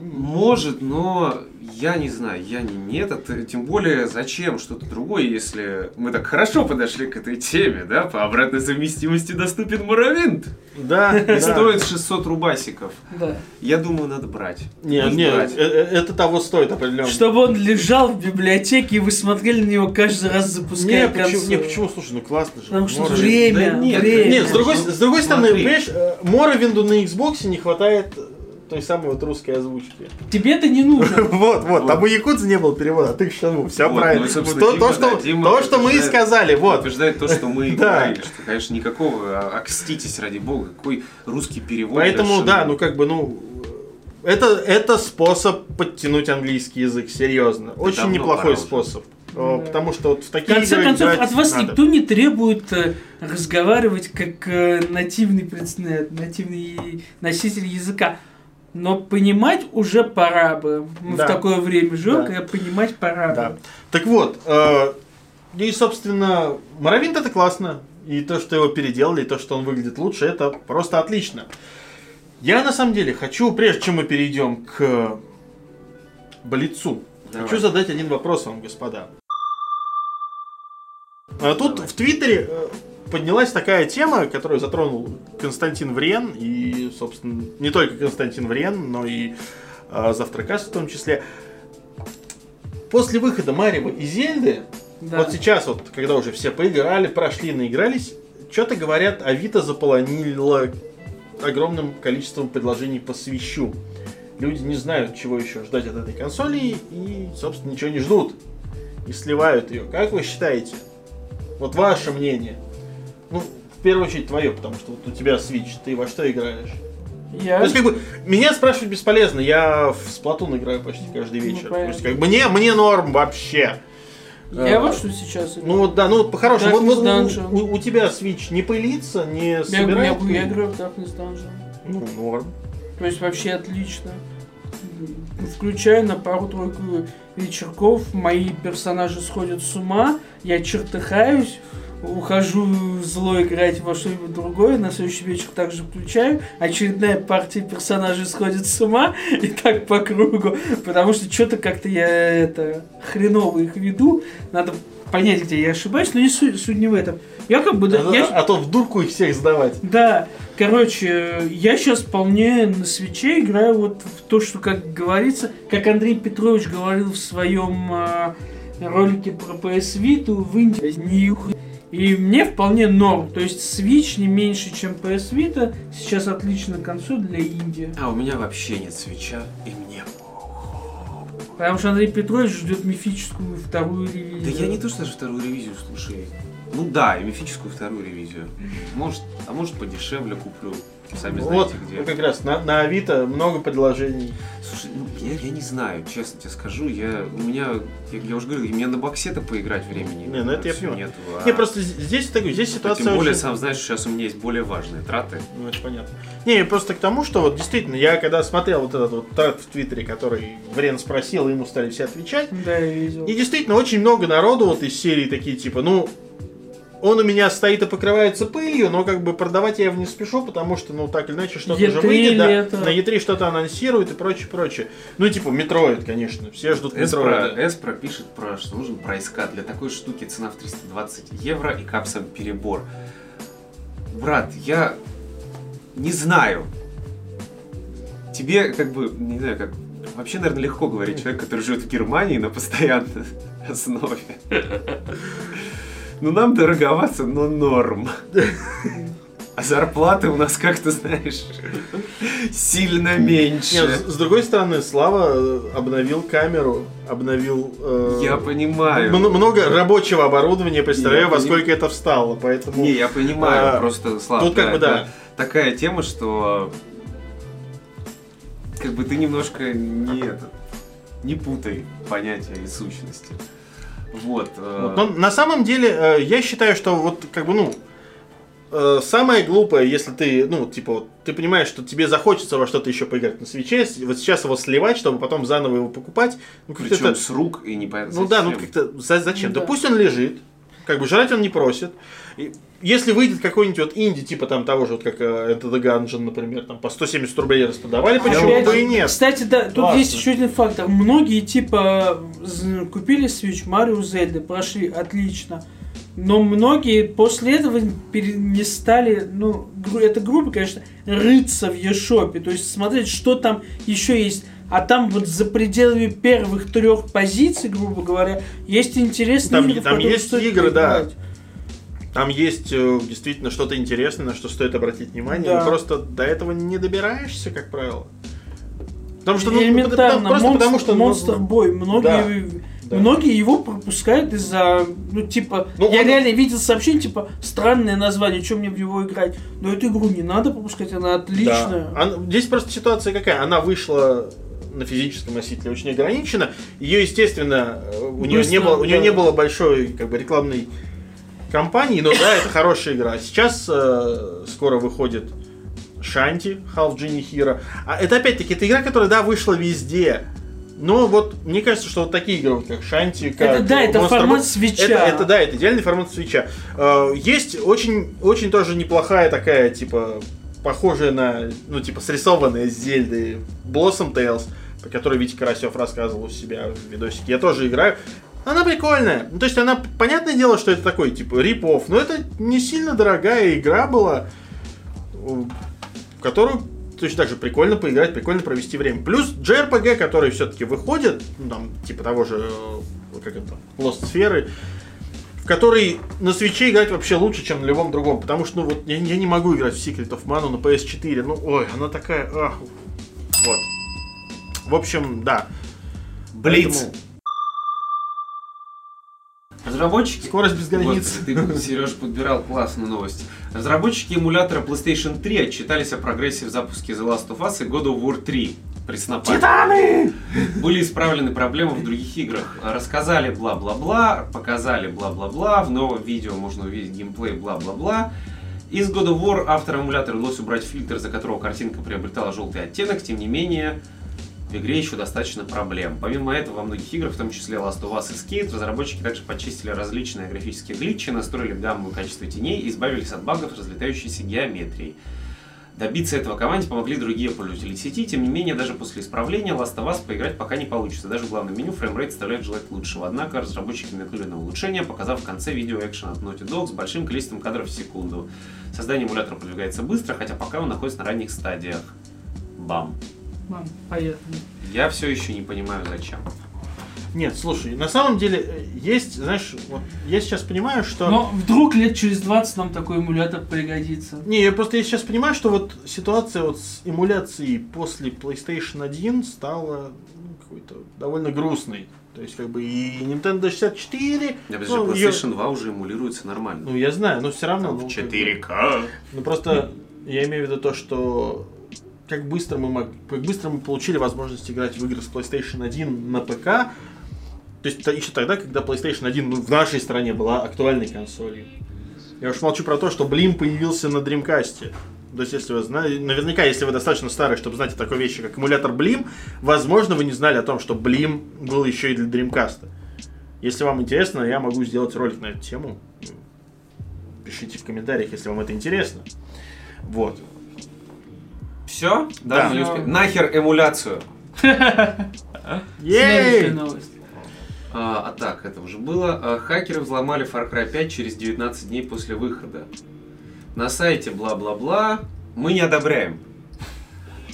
Может, но я не знаю, я не, не этот, э, тем более зачем что-то другое, если мы так хорошо подошли к этой теме, да, по обратной совместимости доступен Моровинт Да, и да. стоит 600 рубасиков. Да. Я думаю, надо брать. Не, Пусть не, брать. э- э- это того стоит определенно. Чтобы он лежал в библиотеке, и вы смотрели на него каждый раз, запуская Не, почему, консоль. не, почему, слушай, ну классно же. Потому что время, Да нет, время. Нет, с другой, с другой стороны, понимаешь, э, Моровинду на Xbox не хватает той самой вот русской озвучки. Тебе это не нужно. (laughs) Вот, вот, там у Якудза не было перевода, а ты к Шану, все правильно. то, что, мы и сказали, вот. Подтверждает то, что мы (laughs) и говорили, что, конечно, никакого, а, окститесь ради бога, какой русский перевод. Поэтому, да, ну как бы, ну, это, это способ подтянуть английский язык, серьезно. Очень неплохой способ. Э, Да. Потому что вот в В такие конце игры концов, от вас надо. никто не требует э, разговаривать как э, нативный, нативный носитель языка. Но понимать уже пора бы. Мы Да. в такое время живем, Да. когда понимать пора Да. бы. Так вот, э, и, собственно, Моровинт это классно. И то, что его переделали, и то, что он выглядит лучше, это просто отлично. Я, на самом деле, хочу, прежде чем мы перейдем к Блицу, Давай. хочу задать один вопрос вам, господа. А тут Давай. в Твиттере э, поднялась такая тема, которую затронул Константин Врен, и, собственно, не только Константин Врен, но и э, Завтракаст в том числе. После выхода Марева и Зельды, Да. вот сейчас, вот, когда уже все поиграли, прошли, наигрались, что-то говорят, Авито заполонило огромным количеством предложений по свищу. Люди не знают, чего еще ждать от этой консоли и, собственно, ничего не ждут. И сливают ее. Как вы считаете? Вот ваше мнение. Ну, в первую очередь твое, потому что вот у тебя Switch, ты во что играешь? Я... То есть, как бы, меня спрашивать бесполезно, я в Splatoon играю почти каждый вечер. То понятно. есть, как бы, мне, мне норм вообще. Я А, вот что сейчас Ну вот да, ну вот по-хорошему, вот, вот у- Dungeon. у, у тебя Switch не пылится, не я, я, собирает? я пыль? играю в Darkness Dungeon. Ну, норм. То есть вообще отлично. Включаю на пару-тройку вечерков, мои персонажи сходят с ума, я чертыхаюсь, ухожу зло играть во что-нибудь другое, на следующий вечер также включаю, очередная партия персонажей сходит с ума, (laughs) и так по кругу, потому что что-то как-то я это хреново их веду, надо понять, где я ошибаюсь, но не суть, суть не в этом. Я как бы... да, а, я- а то в дурку их всех сдавать. да, короче, я сейчас вполне на свече играю вот в то, что, как говорится, как Андрей Петрович говорил в своем а, ролике про PS Vita, в Индии нюх. И мне вполне норм. То есть Switch не меньше, чем PS Vita. Сейчас отличная консоль для Индии. А у меня вообще нет свеча, и мне... Потому что Андрей Петрович ждет мифическую вторую Да ревизию. я не то, что даже вторую ревизию, слушай. Ну да, и мифическую вторую ревизию. Может, а может подешевле куплю. Сами Вот, знаете где. ну, как раз на, на Авито много предложений. Слушай, ну я, я не знаю, честно тебе скажу, я у меня, я, я уже говорю, у меня на боксе-то поиграть времени. Не, ну это я понимаю. нету, а- Не, просто здесь, так, здесь а ситуация Тем более, очень... сам знаешь, сейчас у меня есть более важные траты. Ну, это понятно. Не, просто к тому, что вот действительно, я когда смотрел вот этот вот тред в Твиттере, который Врен спросил, и ему стали все отвечать, Да, я видел. и действительно очень много народу вот из серии такие, типа, ну, он у меня стоит и покрывается пылью, но как бы продавать я его не спешу, потому что, ну, так или иначе, что-то E3 уже выйдет, да, лето. на E3 что-то анонсируют и прочее, прочее. Ну, типа, Метроид, конечно, все ждут Метроида. Эспро пишет про, что нужен price cut. Для такой штуки цена в 320 евро и капсом перебор. Брат, я не знаю. Тебе как бы, не знаю, как... Вообще, наверное, легко говорить человек, который живет в Германии на постоянной (laughs) основе. Ну, нам дороговато, но норм. (laughs) А зарплаты у нас как-то, знаешь, сильно меньше. Не, с, другой стороны, Слава э, обновил камеру, обновил... э, Я понимаю. много рабочего оборудования, представляю, Я во поним- сколько это встало, поэтому... Не, я понимаю, А, просто, Слав, тут как бы да. это такая тема, что как бы ты немножко не этот, не путай понятия и сущности. Вот. э, Вот, но на самом деле, э, я считаю, что вот как бы, ну, э, самое глупое, если ты, ну, типа, вот, ты понимаешь, что тебе захочется во что-то еще поиграть на свече, вот сейчас его сливать, чтобы потом заново его покупать, ну, причем это- с рук и непонятно ну да, ну как-то за- зачем? Ну да. да. пусть он лежит, как бы жрать он не просит. И если выйдет какой-нибудь вот инди, типа там того же, вот как э, Enter the Gungeon, например, там по 170 рублей распродавали, почему Опять бы и нет? Кстати, да, тут Классно. есть еще один фактор. Многие типа купили Switch Mario Zelda, прошли отлично. Но многие после этого не стали, ну, это грубо, конечно, рыться в eShop, то есть смотреть, что там еще есть. А там вот за пределами первых трех позиций, грубо говоря, есть интересные Там- игры, там есть игры, да. Там есть действительно что-то интересное, на что стоит обратить внимание, Да. но просто до этого не добираешься, как правило. Потому что, ну, Элементарно, просто монстр, потому что... ну, Monster Boy, многие, да. многие его пропускают из-за, ну, типа, Ну, я он- реально видел сообщение, типа, странное название, что мне в него играть. Но эту игру не надо пропускать, она да. отличная. Ан- Здесь просто ситуация какая? Она вышла на физическом носителе очень ограничена. Ее, естественно, э, у нее, Быстро, не было, у нее да. не было большой как бы, рекламной кампании, но да, это хорошая игра. Сейчас э, скоро выходит Шанти, Half Genie Hero. А это опять-таки, это игра, которая, да, вышла везде. Но вот мне кажется, что вот такие игры, как Шанти, как Это да, это Monster формат свеча. Это, это да, это идеальный формат свеча. Э, Есть очень, очень тоже неплохая такая, типа, похожая на, ну, типа, срисованная с Зельды Blossom Tales, по которой Витя Карасев рассказывал у себя в видосике. Я тоже играю. Она прикольная. Ну, то есть она, понятное дело, что это такой, типа, рип-офф, но это не сильно дорогая игра была, в которую точно так же прикольно поиграть, прикольно провести время. Плюс JRPG, который все-таки выходит, ну, там, типа того же, э, как это, Lost Sphere, в который на свече играть вообще лучше, чем на любом другом. Потому что, ну, вот, я, я не могу играть в Secret of Mana на PS4. Ну, ой, она такая, ах, вот. В общем, да. Блиц. Поэтому Разработчики... Скорость без границ. Вот, ты, Сереж, подбирал классную новость. Разработчики эмулятора PlayStation 3 отчитались о прогрессе в запуске The Last of Us и God of War 3. Преснопамятные. Титаны! Были исправлены проблемы в других играх. Рассказали бла-бла-бла, показали бла-бла-бла, в новом видео можно увидеть геймплей бла-бла-бла. Из God of War автор эмулятора удалось убрать фильтр, из-за которого картинка приобретала желтый оттенок, тем не менее, в игре еще достаточно проблем. Помимо этого, во многих играх, в том числе Last of Us и Skate, разработчики также почистили различные графические глитчи, настроили гамму и качество теней и избавились от багов разлетающейся геометрии. Добиться этого команде помогли другие пользователи сети, тем не менее, даже после исправления Last of Us поиграть пока не получится. Даже в главном меню framerate оставляет желать лучшего. Однако разработчики намекнули на улучшение, показав в конце видео экшен от Naughty Dog с большим количеством кадров в секунду. Создание эмулятора продвигается быстро, хотя пока он находится на ранних стадиях. Бам. Мам, поехали. Я все еще не понимаю, зачем. Нет, слушай, на самом деле э, есть, знаешь, вот я сейчас понимаю, что... Но вдруг лет через 20 нам такой эмулятор пригодится. Не, я просто я сейчас понимаю, что вот ситуация вот с эмуляцией после PlayStation 1 стала ну, какой-то довольно грустной. То есть, как бы и Nintendo 64... Я подожди, ну, PlayStation 2 уже эмулируется нормально. Ну, я знаю, но все равно... Там ну, в как бы- 4К. Ну, просто я имею в виду то, что как быстро мы, мог- как быстро мы получили возможность играть в игры с PlayStation 1 на ПК. То есть еще тогда, когда PlayStation 1 ну, в нашей стране была актуальной консолью. Я уж молчу про то, что Blim появился на Dreamcast. То есть, если вы знаете, наверняка, если вы достаточно старый, чтобы знать о такой вещи, как эмулятор Blim, возможно, вы не знали о том, что Blim был еще и для Dreamcast. Если вам интересно, я могу сделать ролик на эту тему. Пишите в комментариях, если вам это интересно. Вот. Все? Да. не успе- Нахер эмуляцию. (laughs) Следующая Ей! новость. А, а так, это уже было. А, Хакеры взломали Far Cry 5 через 19 дней после выхода. На сайте бла-бла-бла мы не одобряем.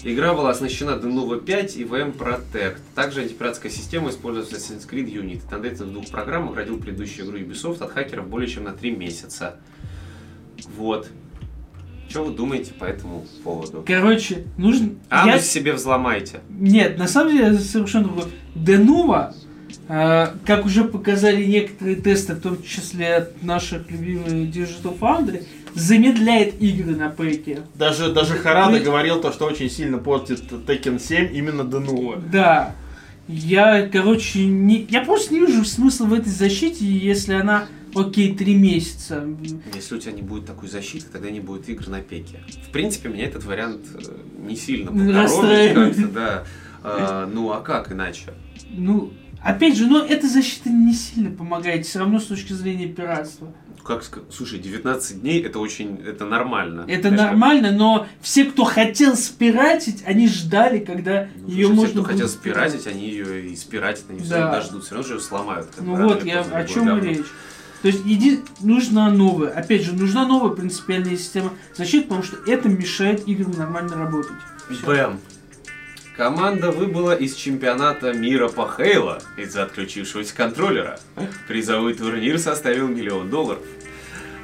Игра была оснащена Denuvo 5 и VM Protect. Также антипиратская система используется в Assassin's Creed Unity. Тенденция в двух программах родил предыдущую игру Ubisoft от хакеров более чем на 3 месяца. Вот. Что вы думаете по этому поводу? Короче, нужно... А я- ну себе взломайте. Нет, на самом деле совершенно другое. Денува, э, как уже показали некоторые тесты, в том числе от наших любимых Digital Foundry, замедляет игры на пэке. Даже, даже Харада говорил то, что очень сильно портит Tekken 7 именно Денува. Да. Я, короче, не, я просто не вижу смысла в этой защите, если она, окей, три месяца. Если у тебя не будет такой защиты, тогда не будет игр на пеке. В принципе, меня этот вариант э, не сильно покоробит как-то, да. А, ну а как иначе? Ну, опять же, но эта защита не сильно помогает, все равно с точки зрения пиратства. Как Слушай, 19 дней это очень, это нормально. Это Знаешь, как- нормально, но все, кто хотел спиратить, они ждали, когда Ну, ее слушай, можно те, кто хотел спиратить. спиратить, они ее и спиратят, они все Да. равно дождут, все равно же ее сломают. как Ну вот, я о чем и говно. речь. То есть еди... нужна новая, опять же, нужна новая принципиальная система защиты, потому что это мешает играм нормально работать. Всё. Бэм. Команда выбыла из чемпионата мира по Хейла из-за отключившегося контроллера. Призовой турнир составил миллион долларов.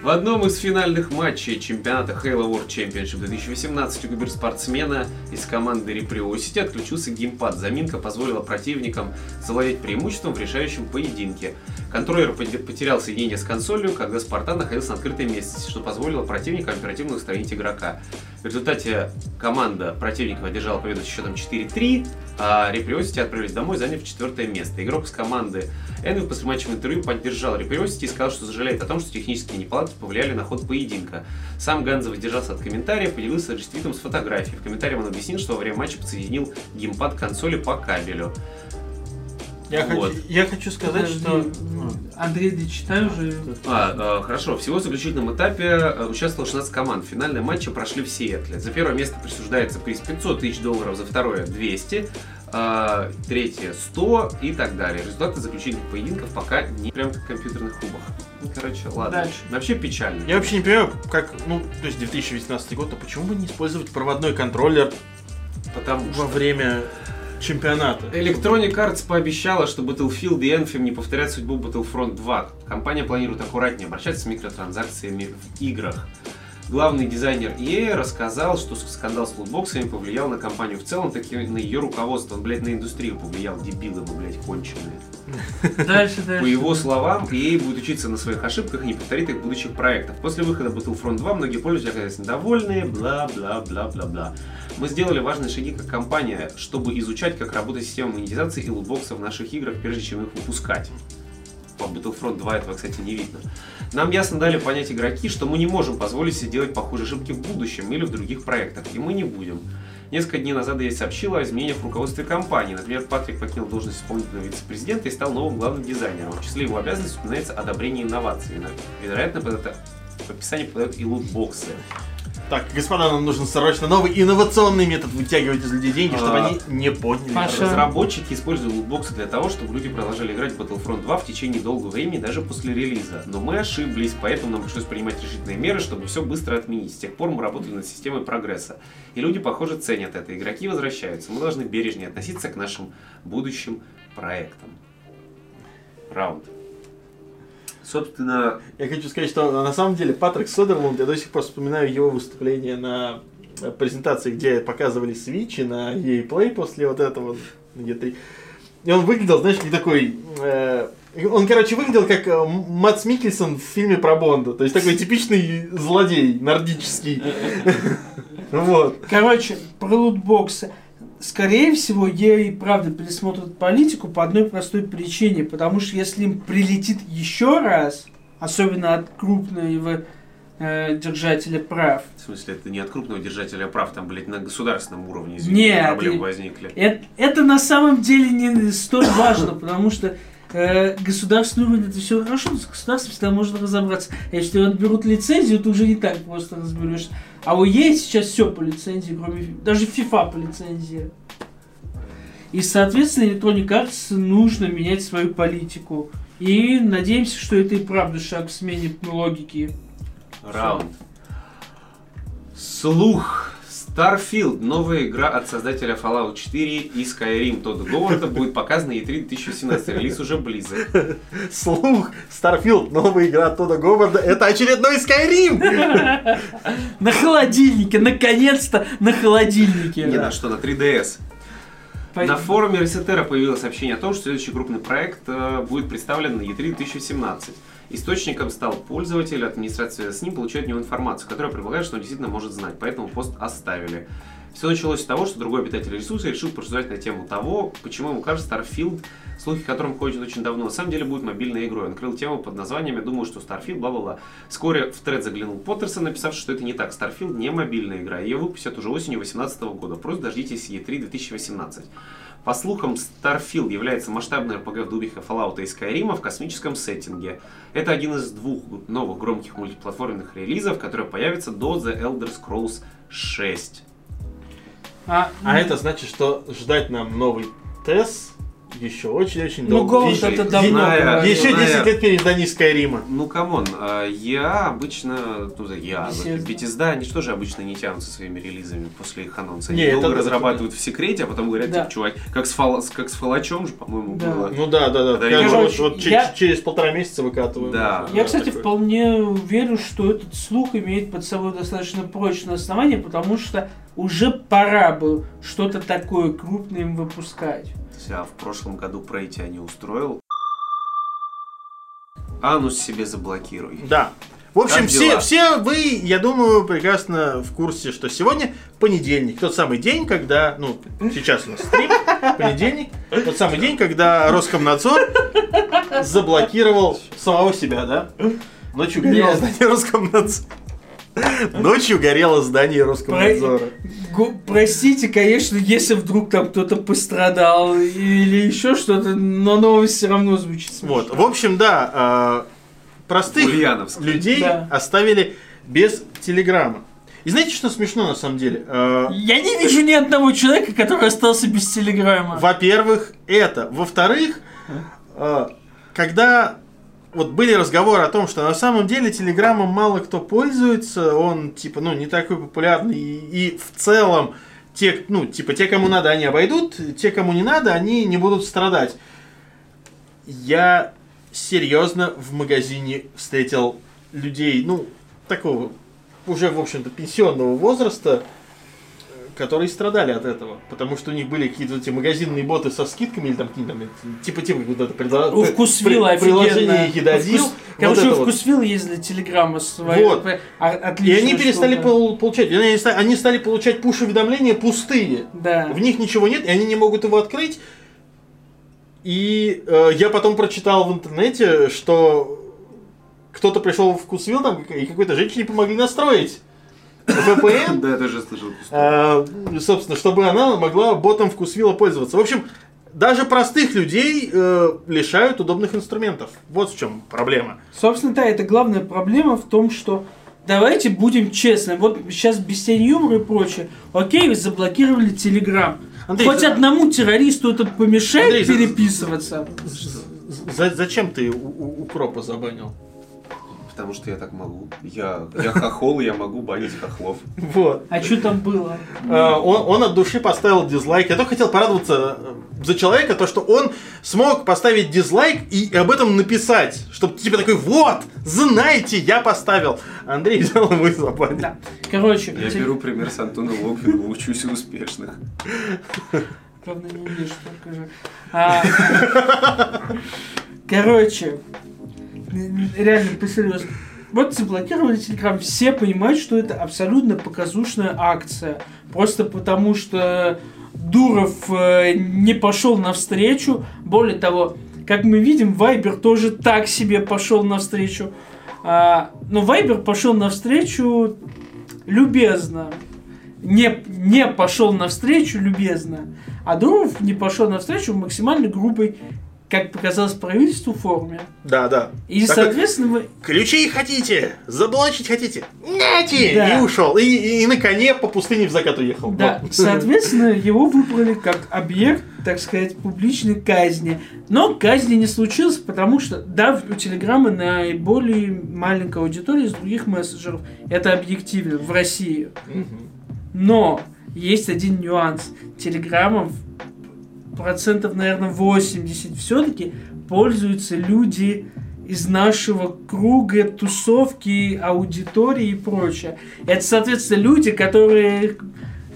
В одном из финальных матчей чемпионата Halo World Championship 2018 у киберспортсмена из команды Repriosity отключился геймпад. Заминка позволила противникам завладеть преимуществом в решающем поединке. Контроллер поте- потерял соединение с консолью, когда Спартан находился на открытой местности, что позволило противникам оперативно устранить игрока. В результате команда противников одержала победу с счетом 4-3, а Repriosity отправились домой, заняв четвертое место. Игрок с команды Энвил после матчевого интервью поддержал Repriosity и сказал, что сожалеет о том, что технические неполадки повлияли на ход поединка. Сам Ганза воздержался от комментариев, поделился ретвитом с фотографией. В комментарии он объяснил, что во время матча подсоединил геймпад к консоли по кабелю. Я, Вот. хочу, я хочу сказать, Подожди, что... Андрей, дочитай уже. А, э, хорошо. Всего в заключительном этапе э, участвовало 16 команд. Финальные матчи прошли в Сиэтле. За первое место присуждается приз 500 тысяч долларов, за второе 200, а, третье 100 и так далее. Результаты заключительных поединков пока не прям как в компьютерных клубах. Ну, короче, ладно. Дальше. Вообще печально. Я вообще не понимаю, как, ну, то есть 2018 год, а почему бы не использовать проводной контроллер Потому во что время чемпионата? Electronic Arts пообещала, что Battlefield и Anthem не повторят судьбу Battlefront 2. Компания планирует аккуратнее обращаться с микротранзакциями в играх. Главный дизайнер EA рассказал, что скандал с лутбоксами повлиял на компанию в целом, так и на ее руководство. Он, блядь, на индустрию повлиял, дебилы вы, блядь, конченые. Дальше, (laughs) дальше. По его словам, EA будет учиться на своих ошибках и не повторит их будущих проектах. После выхода Battlefront 2 многие пользователи оказались недовольны, бла-бла-бла-бла-бла. Мы сделали важные шаги как компания, чтобы изучать, как работает система монетизации и лутбоксов в наших играх, прежде чем их выпускать. По Battlefront 2 этого, кстати, не видно. Нам ясно дали понять игроки, что мы не можем позволить себе делать похожие ошибки в будущем или в других проектах, и мы не будем. Несколько дней назад я сообщила о изменениях в руководстве компании. Например, Патрик покинул должность исполнительного вице-президента и стал новым главным дизайнером. В числе его обязанностей упоминается одобрение инноваций. Вероятно, под это в описании попадают и лутбоксы. Так, господа, нам нужен срочно новый инновационный метод вытягивать из людей деньги, чтобы А. они не подняли. Паша. Разработчики используют лутбоксы для того, чтобы люди продолжали играть в Battlefront 2 в течение долгого времени, даже после релиза. Но мы ошиблись, поэтому нам пришлось принимать решительные меры, чтобы все быстро отменить. С тех пор мы работали над системой прогресса. И люди, похоже, ценят это. Игроки возвращаются. Мы должны бережнее относиться к нашим будущим проектам. Раунд. Собственно, Я хочу сказать, что на самом деле Патрик Содерлунд, я до сих пор вспоминаю его выступление на э, презентации, где показывали свичи на EA Play после вот этого на E3. И он выглядел, знаешь, не такой... э, он, короче, выглядел как э, Матс Микельсон в фильме про Бонда. То есть такой типичный злодей, нордический. (laughs) Вот. Короче, про лутбоксы. Скорее всего, ей правда пересмотрят политику по одной простой причине. Потому что если им прилетит еще раз, особенно от крупного э, держателя прав, в смысле, это не от крупного держателя прав, там, блядь, на государственном уровне, извините, Нет, проблемы и- возникли. это, это на самом деле не столь важно, потому что э, государственный уровень это все хорошо, с государством всегда можно разобраться. А Если отберут лицензию, то уже не так просто разберешься. А у ЕИ сейчас все по лицензии, кроме даже FIFA по лицензии. И, соответственно, Electronic Arts нужно менять свою политику. И надеемся, что это и правда шаг в смене логики. Раунд. Слух. Starfield, новая игра от создателя Fallout 4 и Skyrim Тодда Говарда будет показана E3 2017. Релиз уже близок. Слух, Starfield, новая игра Тода Говарда, это очередной Skyrim! На холодильнике, наконец-то на холодильнике. Не на что, на 3DS. Пой- На форуме Ресетера появилось сообщение о том, что следующий крупный проект э, будет представлен на E3 2017. Источником стал пользователь, администрация с ним получает от него информацию, которая предполагает, что он действительно может знать, поэтому пост оставили. Все началось с того, что другой обитатель ресурса решил порассуждать на тему того, почему ему кажется Starfield, слухи о котором ходят очень давно, на самом деле будет мобильной игрой. Он открыл тему под названием «Я думаю, что Starfield, бла-бла-бла». Вскоре в тред заглянул Поттерсон, написав, что это не так. Starfield не мобильная игра. Ее выпустят уже осенью 2018 года. Просто дождитесь E3 2018. По слухам, Starfield является масштабной RPG в духе Fallout и Skyrim в космическом сеттинге. Это один из двух новых громких мультиплатформенных релизов, которые появятся до The Elder Scrolls 6. А, А это значит, что ждать нам новый тест еще очень-очень Ну, долго. Говард Еще- это давно Зная-. Еще зная- 10 лет перед Скайрима. Ну, come on, а, я обычно, ну, да, я. Bethesda, они же тоже обычно не тянут со своими релизами после их анонса. Не, Они это долго да, разрабатывают в секрете, а потом говорят, Да. типа, чувак, как с, фал, как с Fallout'ом же, по-моему, Да. было. Ну да, да, да. Да, Короче, короче, вот, вот я- через полтора месяца выкатываем. Да. Я, кстати, такое. вполне верю, что этот слух имеет под собой достаточно прочное основание, потому что уже пора бы что-то такое крупное им выпускать. Я в прошлом году пройти не устроил. Анус себе заблокируй. Да. В общем, все, все вы, я думаю, прекрасно в курсе, что сегодня понедельник. Тот самый день, когда, ну, сейчас у нас стрим, (laughs) понедельник, тот самый день, когда Роскомнадзор заблокировал самого себя, да? Ночью горело Нет. здание Роскомнадзора. Ночью горело здание Роскомнадзора. Го- простите, конечно, если вдруг там кто-то пострадал или еще что-то, но новость все равно звучит смешно. Вот, в общем, да, э, простых Ульяновск. людей Да. оставили без телеграмма. И знаете, что смешно на самом деле? Э, Я не вижу ни одного человека, который остался без телеграмма. Во-первых, это. Во-вторых, э, когда вот были разговоры о том, что на самом деле телеграммом мало кто пользуется, он типа, ну, не такой популярный, и, и в целом те, ну, типа, те, кому надо, они обойдут, те, кому не надо, они не будут страдать. Я серьезно в магазине встретил людей, ну, такого уже, в общем-то, пенсионного возраста, которые страдали от этого. Потому что у них были какие-то эти магазинные боты со скидками, или там какие-то типа, типа, вот это предла- У Вкусвилла при- приложение. У Вкус- вот Короче, у вот. Вкусвилла есть для Телеграма своя. Вот. И отличная они перестали пол- получать, они стали, они стали получать пуш-уведомления пустые. Да. В них ничего нет, и они не могут его открыть. И э, я потом прочитал в интернете, что кто-то пришел в Вкусвилл там, и какой-то женщине помогли настроить VPN, Да, я тоже слышал. э, собственно, чтобы она могла ботом Вкусвилла пользоваться. В общем, даже простых людей э, лишают удобных инструментов. Вот в чем проблема. Собственно, да, это главная проблема в том, что давайте будем честны. Вот сейчас без тени юмора и прочее. Окей, вы заблокировали Телеграм. Андрей, Хоть за- одному террористу это помешает Андрей, за- переписываться. За- зачем ты у- у- укропа забанил? Потому что я так могу. Я, я хохол, и я могу банить хохлов. Вот. А что там было? Э, он, он от души поставил дизлайк. Я только хотел порадоваться э, за человека, то, что он смог поставить дизлайк и об этом написать. Чтобы типа такой, вот, знаете, я поставил. Андрей взял его и забанил. Да. Короче, Я беру пример с Антона Логвинова, учусь у успешных. Правда, не умеешь только же. А, (laughs) Короче, реально посерьезно. Вот заблокировали Телеграм, все понимают, что это абсолютно показушная акция. Просто потому, что Дуров э, не пошел навстречу. Более того, как мы видим, Вайбер тоже так себе пошел навстречу. А, но Вайбер пошел навстречу любезно. Не, не пошел навстречу любезно. А Дуров не пошел навстречу в максимально грубой, как показалось правительству, форме. Да, да. И, Такой, соответственно, мы... Ключи хотите? Заблочить хотите? Нате! Да. И ушел. И, и- и на коне по пустыне в закат уехал. Да, Вот. (laughs) соответственно, его выбрали как объект, так сказать, публичной казни. Но казни не случилось, потому что, да, у Телеграма наиболее маленькая аудитория из других мессенджеров. Это объективно в России. Но есть один нюанс. Телеграммом процентов, наверное, 80 все-таки пользуются люди из нашего круга, тусовки, аудитории и прочее. Это, соответственно, люди, которые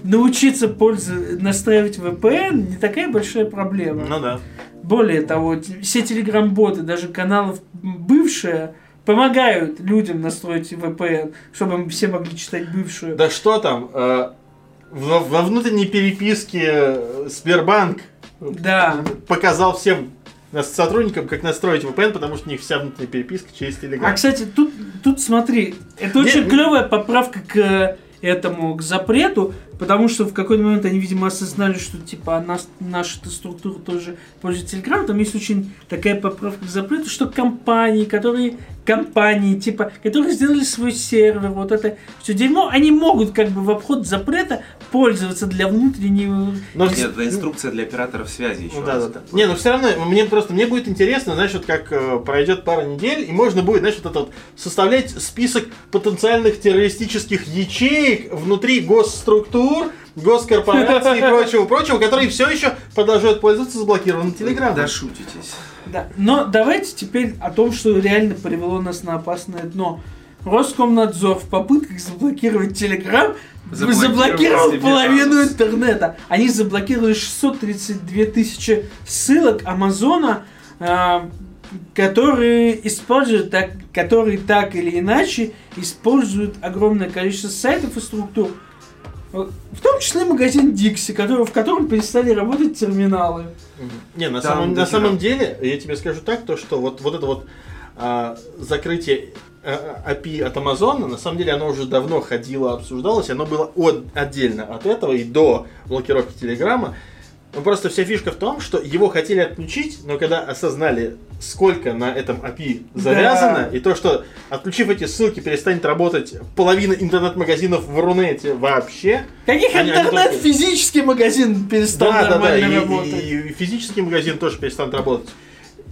научиться пользоваться, настраивать VPN не такая большая проблема. Ну да. Более того, все телеграм-боты, даже каналов бывшие, помогают людям настроить VPN, чтобы все могли читать бывшую. Да что там? э, во, во внутренней переписке э, Сбербанк Да. показал всем сотрудникам, как настроить VPN, потому что у них вся внутренняя переписка через Telegram. А, кстати, тут, тут смотри, это Не- очень клевая поправка к э, этому, к запрету, потому что в какой-то момент они, видимо, осознали, что, типа, нас, наша структура тоже пользуется Telegram. Там есть очень такая поправка к запрету, что компании, которые, компании, типа, которые сделали свой сервер, вот это все дерьмо, они могут, как бы, в обход запрета пользоваться для внутреннего... Но Нет, это инструкция для операторов связи еще Ну, да, да, да. Не, ну все равно, мне просто, мне будет интересно, вот как э, пройдет пара недель, и можно будет, знаешь, вот это вот, составлять список потенциальных террористических ячеек внутри госструктур, госкорпораций и прочего, прочего, которые все еще продолжают пользоваться заблокированным телеграммом. Да шутитесь. Да. Но давайте теперь о том, что реально привело нас на опасное дно. Роскомнадзор в попытках заблокировать Телеграм Заблокировал заблокировал половину интернета. Они заблокировали 632 тысячи ссылок Амазона, а, которые используют так, которые так или иначе используют огромное количество сайтов и структур. В том числе магазин Dixie, который, в котором перестали работать терминалы. Не, на, Там самом, на самом деле, я тебе скажу так, то что вот, вот это вот а, закрытие а, API от Амазона, на самом деле оно уже давно ходило, обсуждалось, оно было от- отдельно от этого и до блокировки Телеграма. Но просто вся фишка в том, что его хотели отключить, но когда осознали, сколько на этом API завязано, Да. и то, что отключив эти ссылки, перестанет работать половина интернет-магазинов в Рунете вообще, Каких Они- они интернет только- физический магазин перестал да, да, да, нормально и, работать? и- и физический магазин тоже перестанет работать.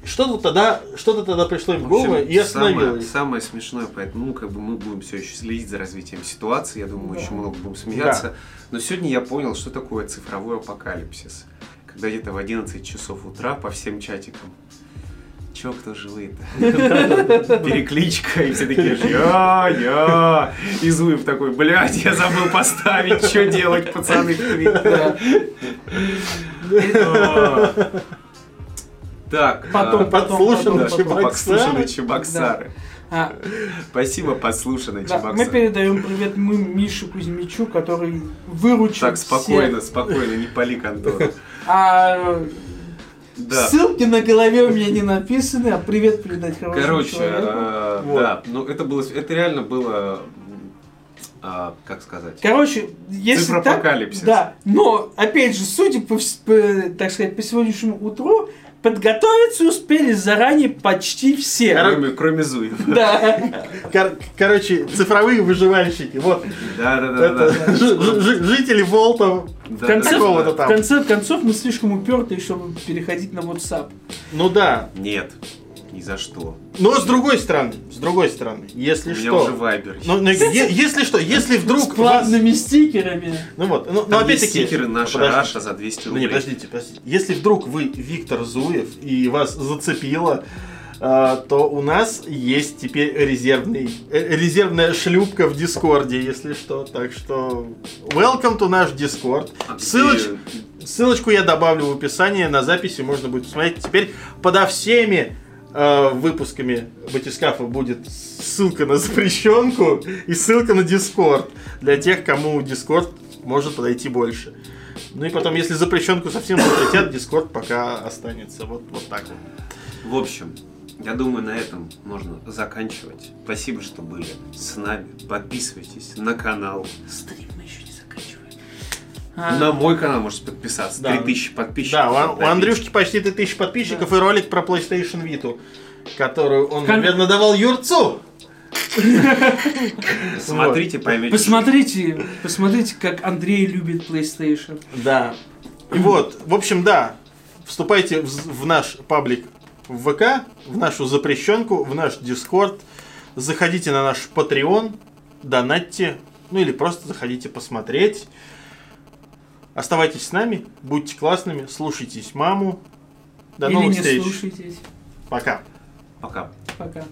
Что-то тогда, что-то тогда пришло им в В голову и остановило самое, самое смешное, поэтому ну, как бы мы будем все еще следить за развитием ситуации. Я думаю, мы Да. еще много будем смеяться. Но сегодня я понял, что такое цифровой апокалипсис. Когда где-то в 11 часов утра по всем чатикам Чё, кто живые-то? (laughs) Перекличка, и все такие, я, я. И Зуев такой, блядь, я забыл поставить, что делать, пацаны? Да. Так, Потом, а, потом, потом. подслушанные чебоксары. А, Спасибо, подслушанные да, мы чебоксары. передаем привет мы Мише Кузьмичу, который выручил Так, спокойно, всех. спокойно, не пали контору. А Да. ссылки на голове у меня не написаны, а привет передать хорошему Короче, человеку. э, Вот. да, ну это было, это реально было, а, как сказать, Короче, если так, да, но опять же, судя по, по, так сказать, по сегодняшнему утру, подготовиться успели заранее почти все. кроме, кроме Зуева. Да. Кор- короче, цифровые выживальщики. Вот. Да, да, да, Это да. жи- жители Волта. В Да, конце, да, да. там. в конце концов, мы слишком упертые, чтобы переходить на WhatsApp. Ну да. Нет, ни за что. Но с другой стороны, с другой стороны, У если меня что. уже вайбер. Ну, ну, е- если что, если С вдруг вас... платными стикерами. Ну вот, ну, есть опять-таки... стикеры наша подожди. Раша за 200 Ну не, рублей. подождите, подождите. Если вдруг вы Виктор Зуев и вас зацепило, э, то у нас есть теперь резервный, э, резервная шлюпка в Дискорде, если что. Так что welcome to наш Дискорд. А Ссылоч- ссылочку я добавлю в описании, на записи можно будет посмотреть. Теперь подо всеми э, выпусками Батискафа будет ссылка на запрещенку и ссылка на Дискорд для тех, кому Дискорд может подойти больше. Ну и потом, если запрещенку совсем запретят, Дискорд пока останется. Вот, вот так вот. В общем, я думаю, на этом можно заканчивать. Спасибо, что были с нами. Подписывайтесь на канал. Стрим еще. А, На мой канал можете подписаться. Да. 3000 подписчиков. Да, у, у. Андрюшки почти 3000 подписчиков и ролик про PlayStation Vita, которую он, Кон- наверное, давал Юрцу. Смотрите, поймете. Посмотрите, посмотрите, как Андрей любит PlayStation. Да. И вот, в общем, да, вступайте в, в наш паблик в ВК, в нашу запрещенку, в наш Дискорд, заходите на наш Patreon, донатьте, ну или просто заходите посмотреть. Оставайтесь с нами, будьте классными, слушайтесь маму. До Или новых не встреч. слушайтесь. Пока. Пока. Пока.